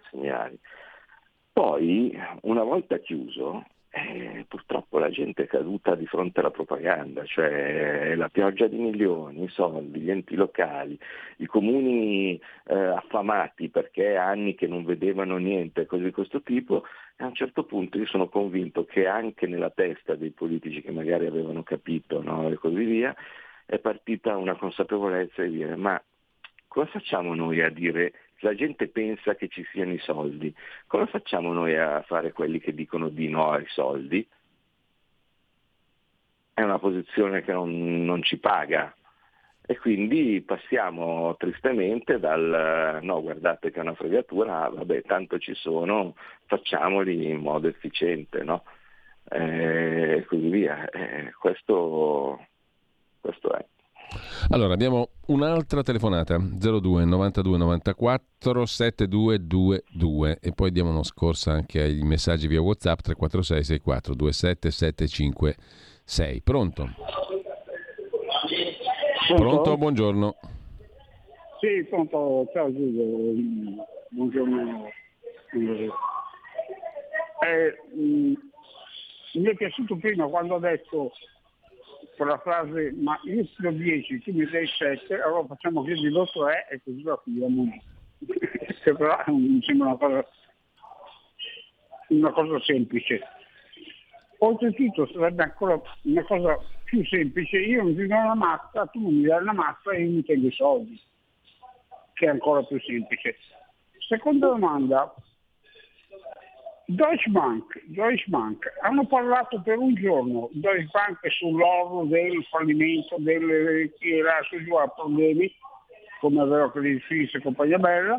similari. Poi, una volta chiuso, eh, purtroppo la gente è caduta di fronte alla propaganda, cioè la pioggia di milioni, i soldi, gli enti locali, i comuni eh, affamati perché anni che non vedevano niente, cose di questo tipo, a un certo punto io sono convinto che anche nella testa dei politici che magari avevano capito no, e così via, è partita una consapevolezza di dire ma cosa facciamo noi a dire la gente pensa che ci siano i soldi, come facciamo noi a fare quelli che dicono di no ai soldi? È una posizione che non, non ci paga. E quindi passiamo tristemente dal no, guardate che è una fregatura, ah, vabbè, tanto ci sono, facciamoli in modo efficiente, no? E così via. E questo, questo è. Allora, abbiamo un'altra telefonata 02 92 94 7222 e poi diamo una scorsa anche ai messaggi via WhatsApp 346 64 27 756. Pronto? Pronto, buongiorno. Sì, pronto, ciao Giulio, buongiorno. Eh, mh, mi è piaciuto prima quando ha detto con la frase ma io sono 10, tu mi dai 7, allora facciamo che di l'otto è e così la finiamo mi sembra una cosa, una cosa semplice. Oltretutto sarebbe ancora una cosa più semplice, io non ti do una mazza, tu mi dai una mazza e io mi tengo i soldi, che è ancora più semplice. Seconda domanda, Deutsche Bank, Deutsche Bank hanno parlato per un giorno Deutsche Bank sull'orlo del fallimento, del, che era su problemi, come aveva Credit Suisse e compagnia bella,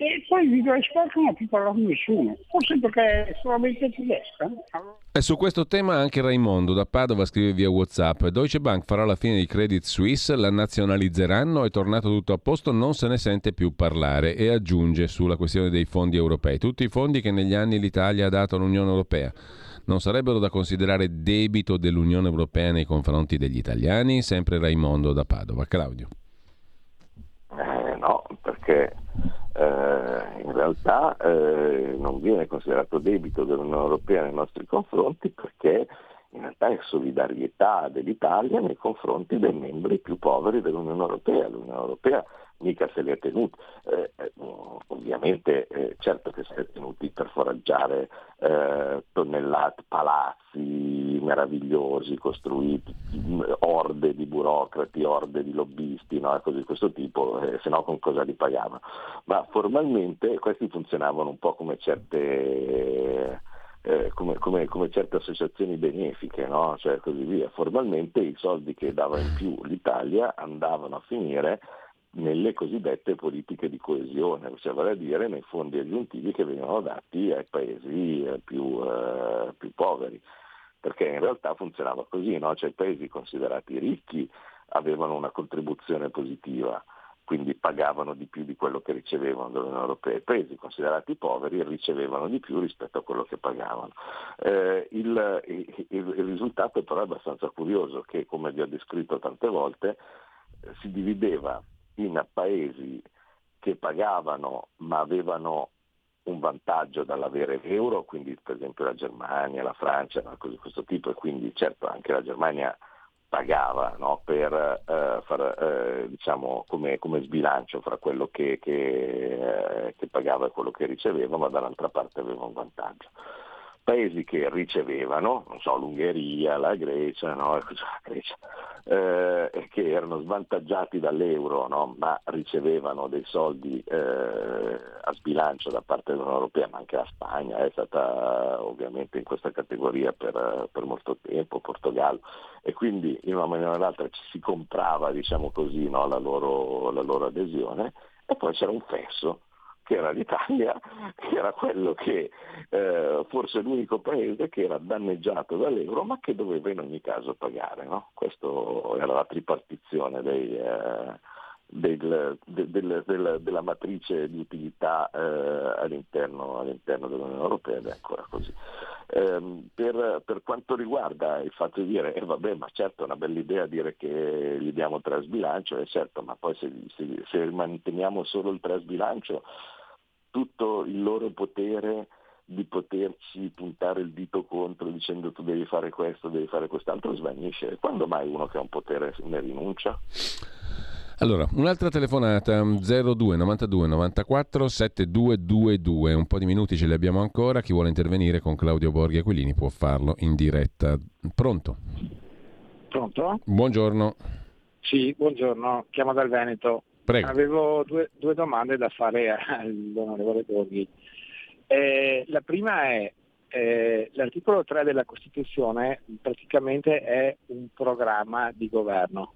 e poi Deutsche Bank non ha più parlato nessuno, forse perché è solamente tedesca. Allora... E su questo tema anche Raimondo da Padova scrive via Whatsapp: Deutsche Bank farà la fine di Credit Suisse, la nazionalizzeranno, è tornato tutto a posto, non se ne sente più parlare. E aggiunge sulla questione dei fondi europei: tutti i fondi che negli anni l'Italia ha dato all'Unione Europea non sarebbero da considerare debito dell'Unione Europea nei confronti degli italiani? Sempre Raimondo da Padova. Claudio. Eh, no, perché eh, in realtà eh, non viene considerato debito dell'Unione Europea nei nostri confronti perché in realtà è solidarietà dell'Italia nei confronti dei membri più poveri dell'Unione Europea. L'Unione Europea mica se li ha tenuti. Eh, eh, ovviamente eh, certo che si è tenuti per foraggiare eh, tonnellate, palazzi meravigliosi costruiti, orde di burocrati, orde di lobbisti, no? cose di questo tipo, eh, se no con cosa li pagavano. Ma formalmente questi funzionavano un po' come certe... Eh, come, come, come, certe associazioni benefiche, no? cioè così via. Formalmente i soldi che dava in più l'Italia andavano a finire nelle cosiddette politiche di coesione, cioè vale a dire nei fondi aggiuntivi che venivano dati ai paesi eh, più, eh, più poveri, perché in realtà funzionava così, no? cioè i paesi considerati ricchi avevano una contribuzione positiva, quindi pagavano di più di quello che ricevevano dall'Unione Europea. I paesi considerati poveri ricevevano di più rispetto a quello che pagavano. Eh, il, il, il, risultato però è abbastanza curioso, che come vi ho descritto tante volte, si divideva in paesi che pagavano ma avevano un vantaggio dall'avere l'euro, quindi per esempio la Germania, la Francia, cose di questo tipo, e quindi certo anche la Germania pagava no, per eh, far, eh, diciamo, come, come, sbilancio fra quello che, che, eh, che, pagava e quello che riceveva, ma dall'altra parte aveva un vantaggio paesi che ricevevano, non so, l'Ungheria, la Grecia, no? la Grecia eh, che erano svantaggiati dall'euro, no? ma ricevevano dei soldi eh, a sbilancio da parte dell'Unione Europea, ma anche la Spagna è stata ovviamente in questa categoria per, per molto tempo, Portogallo, e quindi in una maniera o nell'altra ci si comprava, diciamo così, no? la, loro, la loro adesione, e poi c'era un fesso che era l'Italia, che era quello che eh, forse l'unico paese che era danneggiato dall'euro ma che doveva in ogni caso pagare. No? Questa era la tripartizione dei, eh, del, de, del, del, della matrice di utilità eh, all'interno, all'interno, dell'Unione Europea ed è ancora così. Eh, per, per, quanto riguarda il fatto di dire, eh, vabbè, ma certo è una bella idea dire che gli diamo trasbilancio, è certo, ma poi se, se, se manteniamo solo il trasbilancio, tutto il loro potere di poterci puntare il dito contro dicendo tu devi fare questo, devi fare quest'altro, svanisce. Quando mai uno che ha un potere ne rinuncia? Allora, un'altra telefonata 02 92 94 7222. Un po' di minuti ce li abbiamo ancora. Chi vuole intervenire con Claudio Borghi Aquilini può farlo in diretta. Pronto? Pronto? Buongiorno. Sì, buongiorno. Chiamo dal Veneto. Prego. Avevo due, due domande da fare all'onorevole Borghi. Eh, la prima è eh, l'articolo 3 della Costituzione praticamente è un programma di governo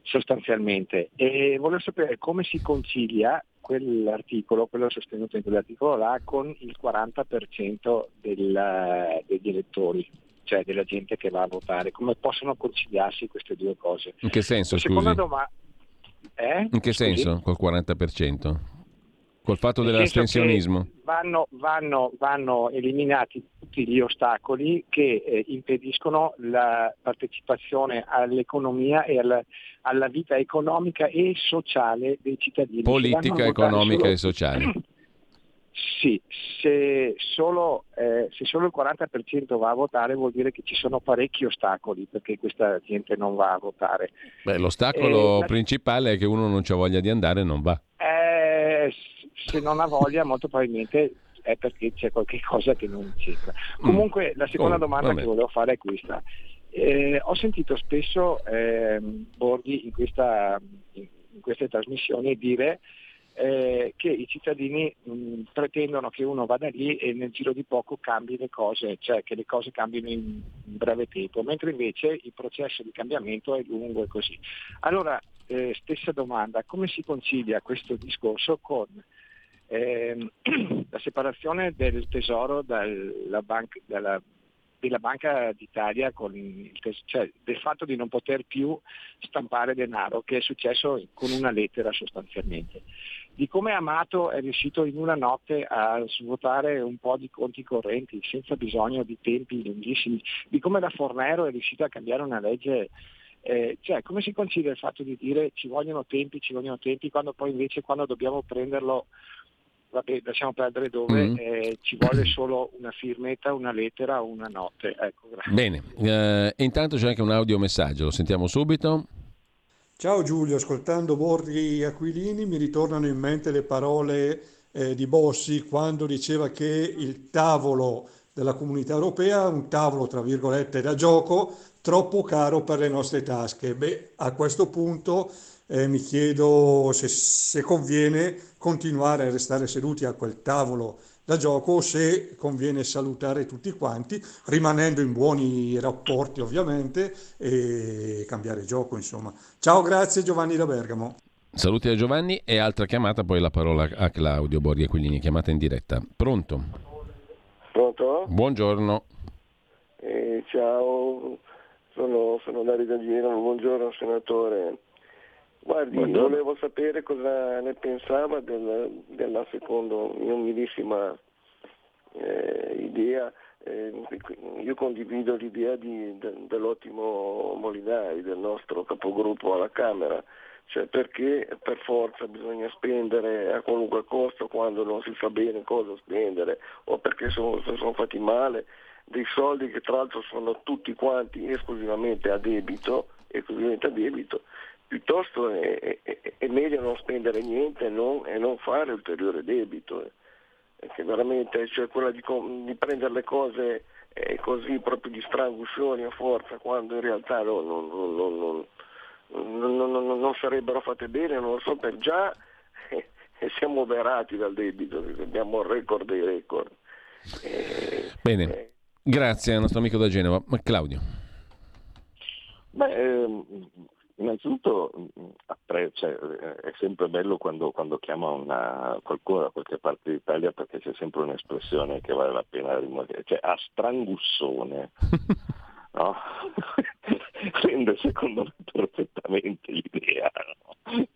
sostanzialmente. E volevo sapere come si concilia quell'articolo, quello sostenuto in quell'articolo là, con il 40% del, degli elettori, cioè della gente che va a votare. Come possono conciliarsi queste due cose? In che senso, scusi? Doma- eh? In che senso col 40%? Col fatto dell'astensionismo? Vanno, vanno, vanno, eliminati tutti gli ostacoli che eh, impediscono la partecipazione all'economia e alla, alla, vita economica e sociale dei cittadini. Politica, economica solo... e sociale. Sì, se solo, eh, se solo, il 40% va a votare vuol dire che ci sono parecchi ostacoli perché questa gente non va a votare. Beh, l'ostacolo eh, principale è che uno non c'ha voglia di andare e non va. Eh, se non ha voglia molto probabilmente è perché c'è qualche cosa che non c'entra. Mm. Comunque la seconda oh, domanda vabbè. che volevo fare è questa. Eh, ho sentito spesso eh, Borghi in, questa, in, queste trasmissioni dire eh, che i cittadini mh, pretendono che uno vada lì e nel giro di poco cambi le cose, cioè che le cose cambino in, breve tempo, mentre invece il processo di cambiamento è lungo e così. Allora, eh, stessa domanda, come si concilia questo discorso con eh, la separazione del tesoro dalla banca, dalla, della Banca d'Italia il, cioè, del fatto di non poter più stampare denaro, che è successo con una lettera sostanzialmente. Di come Amato è riuscito in una notte a svuotare un po' di conti correnti senza bisogno di tempi lunghissimi, di come la Fornero è riuscita a cambiare una legge eh, cioè, come si concilia il fatto di dire ci vogliono tempi, ci vogliono tempi, quando poi invece quando dobbiamo prenderlo vabbè, lasciamo perdere dove, mm. eh, ci vuole solo una firmetta, una lettera o una notte. Ecco, Bene, eh, intanto c'è anche un audiomessaggio, lo sentiamo subito. Ciao Giulio, ascoltando Borghi Aquilini mi ritornano in mente le parole eh, di Bossi quando diceva che il tavolo della comunità europea un tavolo tra virgolette da gioco troppo caro per le nostre tasche. Beh, a questo punto eh, mi chiedo se, se conviene continuare a restare seduti a quel tavolo da gioco o se conviene salutare tutti quanti, rimanendo in buoni rapporti ovviamente e cambiare gioco insomma. Ciao, grazie Giovanni da Bergamo. Saluti a Giovanni e altra chiamata, poi la parola a Claudio Borghi Aquilini, chiamata in diretta. Pronto? Pronto? Buongiorno. Eh, ciao, sono, sono Dario da Girano, buongiorno senatore. Guardi, Buongiorno. volevo sapere cosa ne pensava del, della secondo umilissima eh, idea. Eh, io condivido l'idea di, de, dell'ottimo Molinari, del nostro capogruppo alla Camera, cioè perché per forza bisogna spendere a qualunque costo quando non si sa bene cosa spendere o perché sono, sono fatti male dei soldi che tra l'altro sono tutti quanti esclusivamente a debito, esclusivamente a debito piuttosto è, è, è, meglio non spendere niente e non, e non fare ulteriore debito. Eh. Perché veramente cioè quella di, di, prendere le cose eh, così proprio di strangussioni a forza, quando in realtà no, no, no, non sarebbero fatte bene, non lo so, per già eh, siamo oberati dal debito, abbiamo il record dei record. Eh, bene, eh. grazie al nostro amico da Genova. Claudio. Beh, Innanzitutto cioè, è sempre bello quando, quando chiama una, qualcuno da qualche parte d'Italia perché c'è sempre un'espressione che vale la pena rimuovere, cioè a strangussone. no? Rende secondo me perfettamente l'idea. No?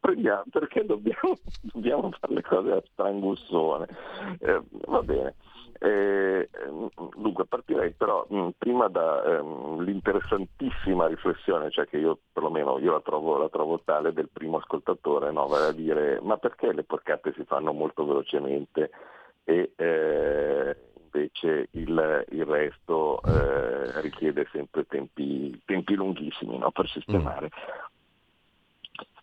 Prendiamo, perché dobbiamo, dobbiamo, fare le cose a strangussone? Eh, va bene. Eh, dunque partirei però mh, prima dall'interessantissima ehm, riflessione, cioè che io perlomeno io la trovo, la trovo tale del primo ascoltatore, no? vale a dire ma perché le porcate si fanno molto velocemente e eh, invece il, il resto eh, richiede sempre tempi, tempi lunghissimi no? per sistemare. Mm.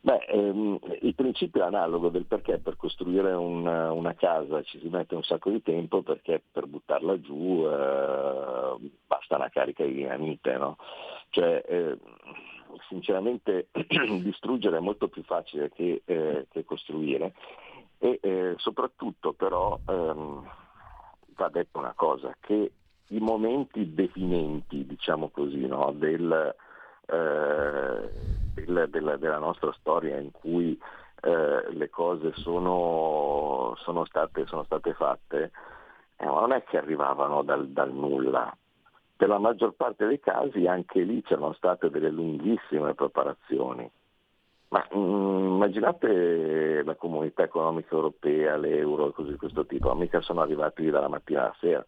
Beh, ehm, il principio è analogo del perché per costruire una, una, casa ci si mette un sacco di tempo, perché per buttarla giù eh, basta una carica di dinamite. No? Cioè, eh, sinceramente distruggere è molto più facile che, eh, che costruire e eh, soprattutto però ehm, va detto una cosa, che i momenti definenti, diciamo così, no, del eh, del, della, della, nostra storia in cui eh, le cose sono, sono, state, sono state, fatte, eh, non è che arrivavano dal, dal nulla. Per la maggior parte dei casi anche lì c'erano state delle lunghissime preparazioni. Ma mm, immaginate la comunità economica europea, l'euro e così di questo tipo, mica sono arrivati dalla mattina alla sera.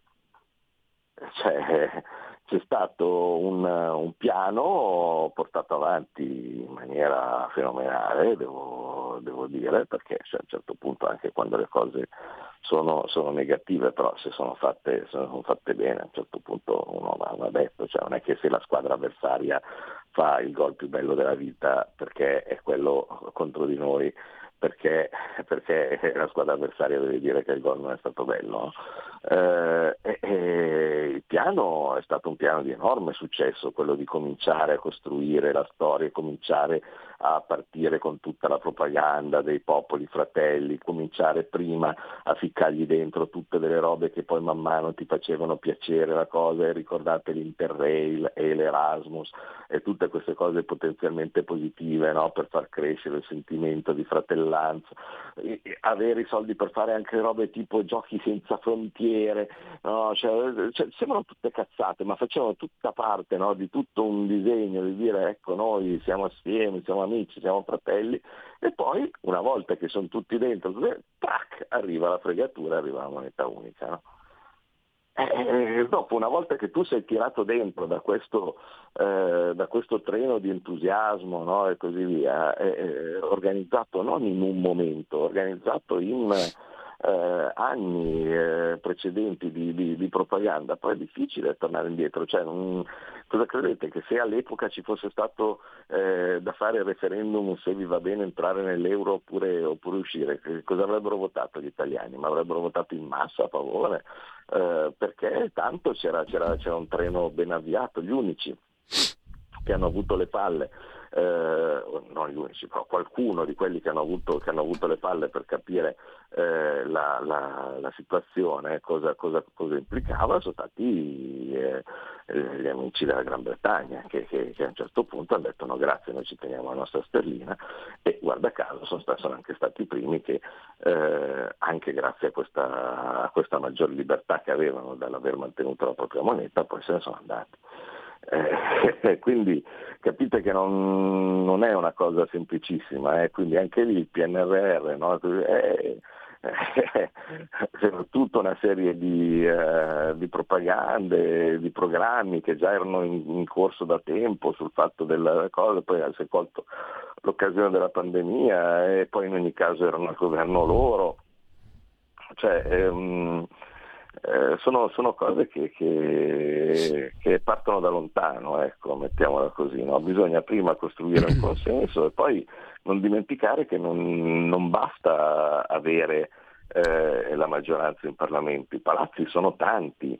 Cioè, c'è stato un, un, piano portato avanti in maniera fenomenale, devo, devo dire, perché cioè, a un certo punto anche quando le cose sono, sono negative, però se sono, fatte, se sono fatte bene a un certo punto uno va, va detto, cioè, non è che se la squadra avversaria fa il gol più bello della vita perché è quello contro di noi, perché, perché, la squadra avversaria deve dire che il gol non è stato bello. Eh, eh, il piano è stato un piano di enorme successo, quello di cominciare a costruire la storia, cominciare a partire con tutta la propaganda dei popoli fratelli, cominciare prima a ficcargli dentro tutte delle robe che poi man mano ti facevano piacere la cosa e ricordate l'Interrail e l'Erasmus e tutte queste cose potenzialmente positive no? per far crescere il sentimento di fratellanza, e avere i soldi per fare anche robe tipo giochi senza frontiere, no? cioè, cioè, sembrano tutte cazzate ma facevano tutta parte no? di tutto un disegno di dire ecco noi siamo assieme, siamo amici, siamo fratelli e poi una volta che sono tutti dentro, tac, arriva la fregatura, arriva la moneta unica. No? Eh, dopo, una volta che tu sei tirato dentro da questo, eh, da questo treno di entusiasmo no, e così via, eh, organizzato non in un momento, organizzato in eh, anni eh, precedenti di, di, di, propaganda, poi è difficile tornare indietro. Cioè, non, cosa credete? Che se all'epoca ci fosse stato eh, da fare il referendum se vi va bene entrare nell'euro oppure, oppure uscire, cosa avrebbero votato gli italiani? Ma avrebbero votato in massa a favore? Eh, perché tanto c'era, c'era, c'era un treno ben avviato, gli unici che hanno avuto le palle eh, non gli unici, però qualcuno di quelli che hanno avuto, che hanno avuto le palle per capire eh, la, la, la, situazione, cosa, cosa, cosa, implicava, sono stati eh, eh, gli amici della Gran Bretagna che, che, che, a un certo punto hanno detto no grazie, noi ci teniamo la nostra sterlina e guarda caso sono, sono anche stati i primi che eh, anche grazie a questa, a questa maggiore libertà che avevano dall'aver mantenuto la propria moneta poi se ne sono andati. Eh, quindi capite che non, non, è una cosa semplicissima, eh? quindi anche lì il PNRR no? è, è, tutta una serie di, eh, di, propagande, di programmi che già erano in, in, corso da tempo sul fatto della cosa, poi si è colto l'occasione della pandemia e poi in ogni caso erano al governo loro. Cioè, ehm, eh, sono, sono, cose che, che, che, partono da lontano, ecco, mettiamola così. No? Bisogna prima costruire un consenso e poi non dimenticare che non, non basta avere eh, la maggioranza in Parlamento, i palazzi sono tanti,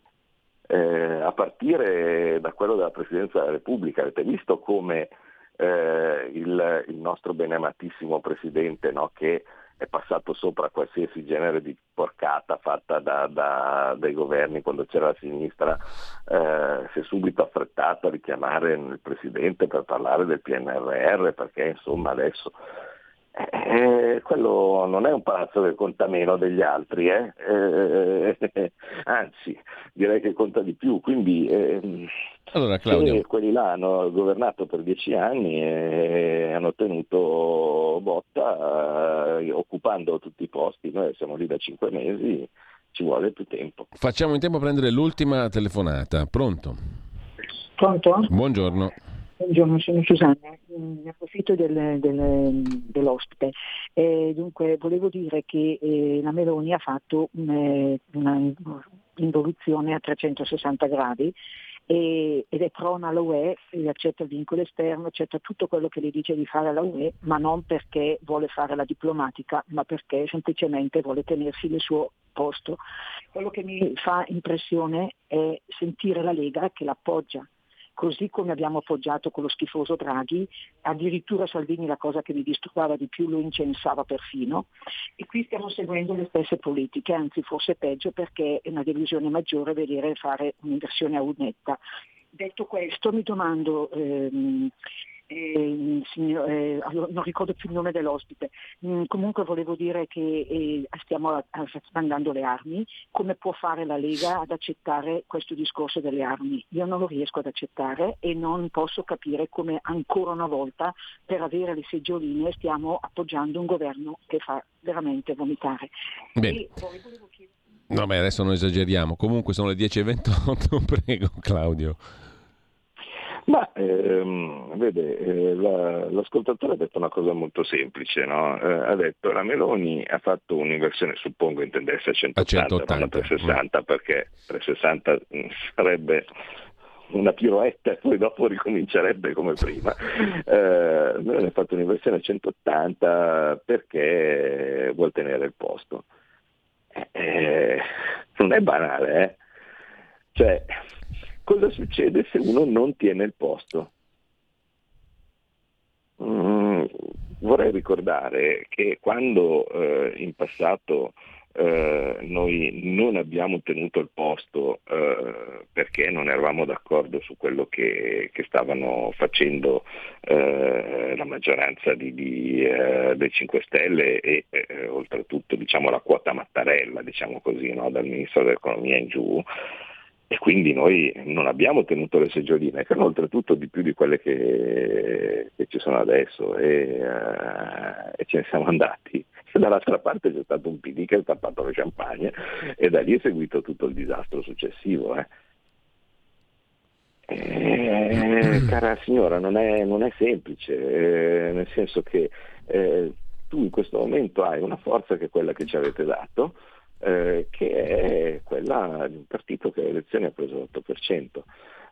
eh, a partire da quello della Presidenza della Repubblica. Avete visto come eh, il, il, nostro beneamatissimo Presidente no, che è passato sopra qualsiasi genere di porcata fatta da, da, dai governi quando c'era la sinistra, eh, si è subito affrettato a richiamare il Presidente per parlare del PNRR perché insomma adesso eh, quello non è un palazzo che conta meno degli altri, eh? Eh, anzi direi che conta di più, quindi ehm, allora, quelli là hanno governato per dieci anni e hanno tenuto botta eh, occupando tutti i posti, noi siamo lì da cinque mesi, ci vuole più tempo. Facciamo in tempo a prendere l'ultima telefonata, pronto? Pronto? Buongiorno. Buongiorno, sono Susanna, mm, ne approfitto del, del, dell'ospite. Eh, dunque, volevo dire che eh, la Meloni ha fatto un, una involuzione a 360 gradi e, ed è prona all'UE, accetta il vincolo esterno, accetta tutto quello che le dice di fare alla UE, ma non perché vuole fare la diplomatica, ma perché semplicemente vuole tenersi il suo posto. Quello che mi fa impressione è sentire la Lega che l'appoggia così come abbiamo appoggiato con lo schifoso Draghi, addirittura Salvini la cosa che mi disturbava di più lo incensava perfino e qui stiamo seguendo le stesse politiche, anzi forse peggio perché è una delusione maggiore vedere fare un'inversione a unetta. Detto questo mi domando ehm, eh, signor, eh, non ricordo più il nome dell'ospite, mm, comunque volevo dire che eh, stiamo mandando le armi, come può fare la Lega ad accettare questo discorso delle armi? Io non lo riesco ad accettare e non posso capire come ancora una volta per avere le seggioline stiamo appoggiando un governo che fa veramente vomitare. Bene. No, beh, adesso non esageriamo. Comunque sono le 10.28, prego Claudio. Ma ehm, vede, eh, la, l'ascoltatore ha detto una cosa molto semplice, no? eh, ha detto la Meloni ha fatto un'inversione, suppongo intendesse a 180, a 180. non a 360, mm. perché 360 mm, sarebbe una piroetta e poi dopo ricomincerebbe come prima. Eh, Meloni ha fatto un'inversione a 180 perché vuol tenere il posto. Eh, eh non è banale, eh? Cioè, cosa succede se uno non tiene il posto? Mm, vorrei ricordare che quando eh, in passato eh, noi non abbiamo tenuto il posto eh, perché non eravamo d'accordo su quello che, che stavano facendo eh, la maggioranza di, di, eh, dei 5 Stelle e eh, oltretutto diciamo, la quota Mattarella, diciamo così, no? dal Ministro dell'Economia in giù, e quindi noi non abbiamo tenuto le seggioline, che erano oltretutto di più di quelle che, che ci sono adesso e, uh, e, ce ne siamo andati. Dall'altra parte c'è stato un PD che ha tappato le champagne e da lì è seguito tutto il disastro successivo. Eh. Eh, cara signora, non è, non è semplice, eh, nel senso che eh, tu in questo momento hai una forza che è quella che ci avete dato, eh, che è quella di un partito che alle elezioni ha preso l'8%.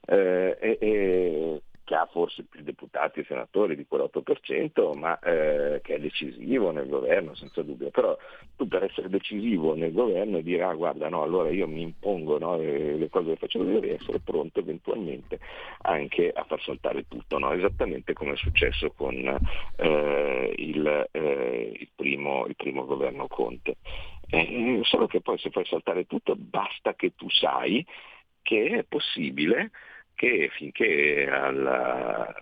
Eh, e, e che ha forse più deputati e senatori di quell'8%, ma eh, che è decisivo nel governo, senza dubbio. Però tu per essere decisivo nel governo e dire ah guarda no, allora io mi impongo no, le, le, cose che faccio, devi essere pronto eventualmente anche a far saltare tutto, no? esattamente come è successo con eh, il, eh, il, primo, il, primo, governo Conte. Eh, solo che poi se fai saltare tutto basta che tu sai che è possibile che finché alla,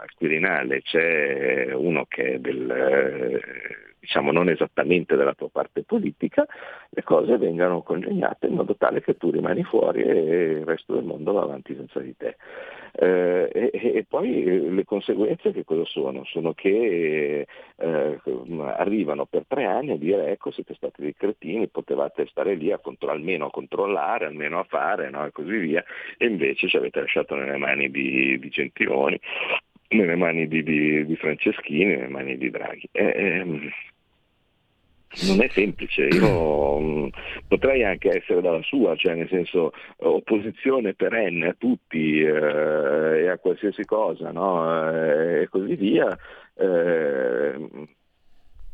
al Quirinale c'è uno che è del, diciamo non esattamente della tua parte politica, le cose vengano congegnate in modo tale che tu rimani fuori e il resto del mondo va avanti senza di te. Eh, e, e, poi le conseguenze che cosa sono? Sono che eh, arrivano per tre anni a dire ecco siete stati dei cretini, potevate stare lì a contro- almeno a controllare, almeno a fare no? e così via, e invece ci avete lasciato nelle mani di, di Gentiloni nelle mani di, di, di, Franceschini, nelle mani di Draghi. Eh, eh, non è semplice, io mm, potrei anche essere dalla sua, cioè nel senso opposizione perenne a tutti eh, e a qualsiasi cosa, no? eh, e così via. Eh,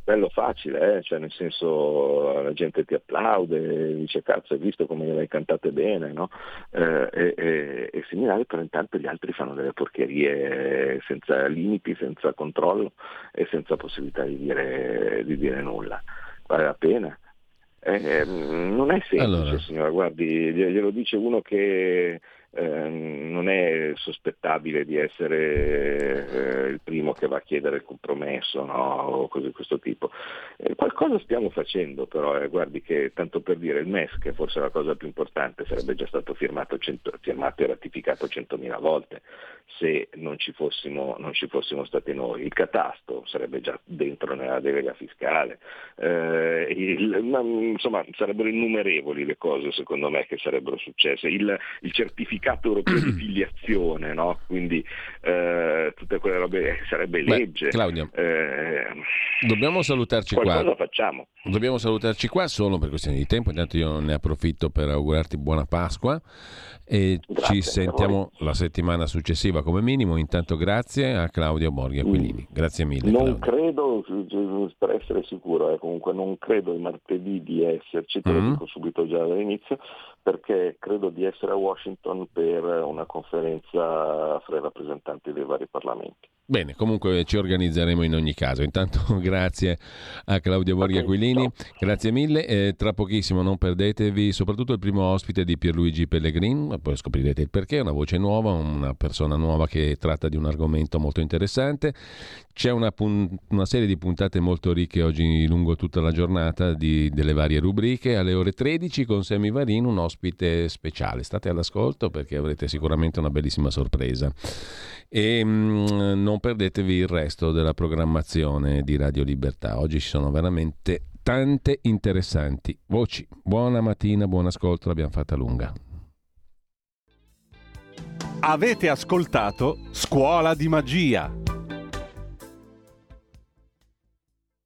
bello facile, eh? cioè nel senso la gente ti applaude, dice cazzo hai visto come le hai cantate bene, no? eh, e, e, e seminari, però intanto gli altri fanno delle porcherie senza limiti, senza controllo e senza possibilità di dire, di dire nulla vale la pena. Eh, non è semplice allora. signora, guardi, glielo dice uno che eh, non è sospettabile di essere eh, il primo che va a chiedere il compromesso no? o cose di questo tipo. Eh, qualcosa stiamo facendo però, eh, guardi che tanto per dire il MES, che forse è la cosa più importante, sarebbe già stato firmato, cento, firmato e ratificato centomila volte se non ci, fossimo, non ci, fossimo, stati noi. Il catasto sarebbe già dentro nella delega fiscale, eh, il, ma, insomma sarebbero innumerevoli le cose secondo me che sarebbero successe. Il, il certificato europeo di filiazione, no? quindi eh, tutte quelle robe eh, sarebbe legge. Beh, Claudio, eh, dobbiamo salutarci qua. Cosa facciamo? Dobbiamo salutarci qua solo per questione di tempo, intanto io ne approfitto per augurarti buona Pasqua e Grazie, ci sentiamo la settimana successiva come minimo. Intanto grazie a Claudio Borghi Aquilini. Mm. Grazie mille. Non Claudio. credo, per essere sicuro, eh, comunque non credo il martedì di esserci, te lo mm. dico subito già dall'inizio, perché credo di essere a Washington per una conferenza fra i rappresentanti dei vari parlamenti. Bene, comunque ci organizzeremo in ogni caso. Intanto grazie a Claudio Borghi Aquilini, grazie mille. Eh, tra pochissimo non perdetevi soprattutto il primo ospite di Pierluigi Pellegrin, poi scoprirete il perché, una voce nuova, una persona nuova che tratta di un argomento molto interessante. C'è una, pun- una serie di puntate molto ricche oggi lungo tutta la giornata di, delle varie rubriche. Alle ore 13 con Semi Varin un ospite speciale. State all'ascolto perché avrete sicuramente una bellissima sorpresa e mh, mm, non perdetevi il resto della programmazione di Radio Libertà. Oggi ci sono veramente tante interessanti voci. Buona mattina, buon ascolto, l'abbiamo fatta lunga. Avete ascoltato Scuola di Magia.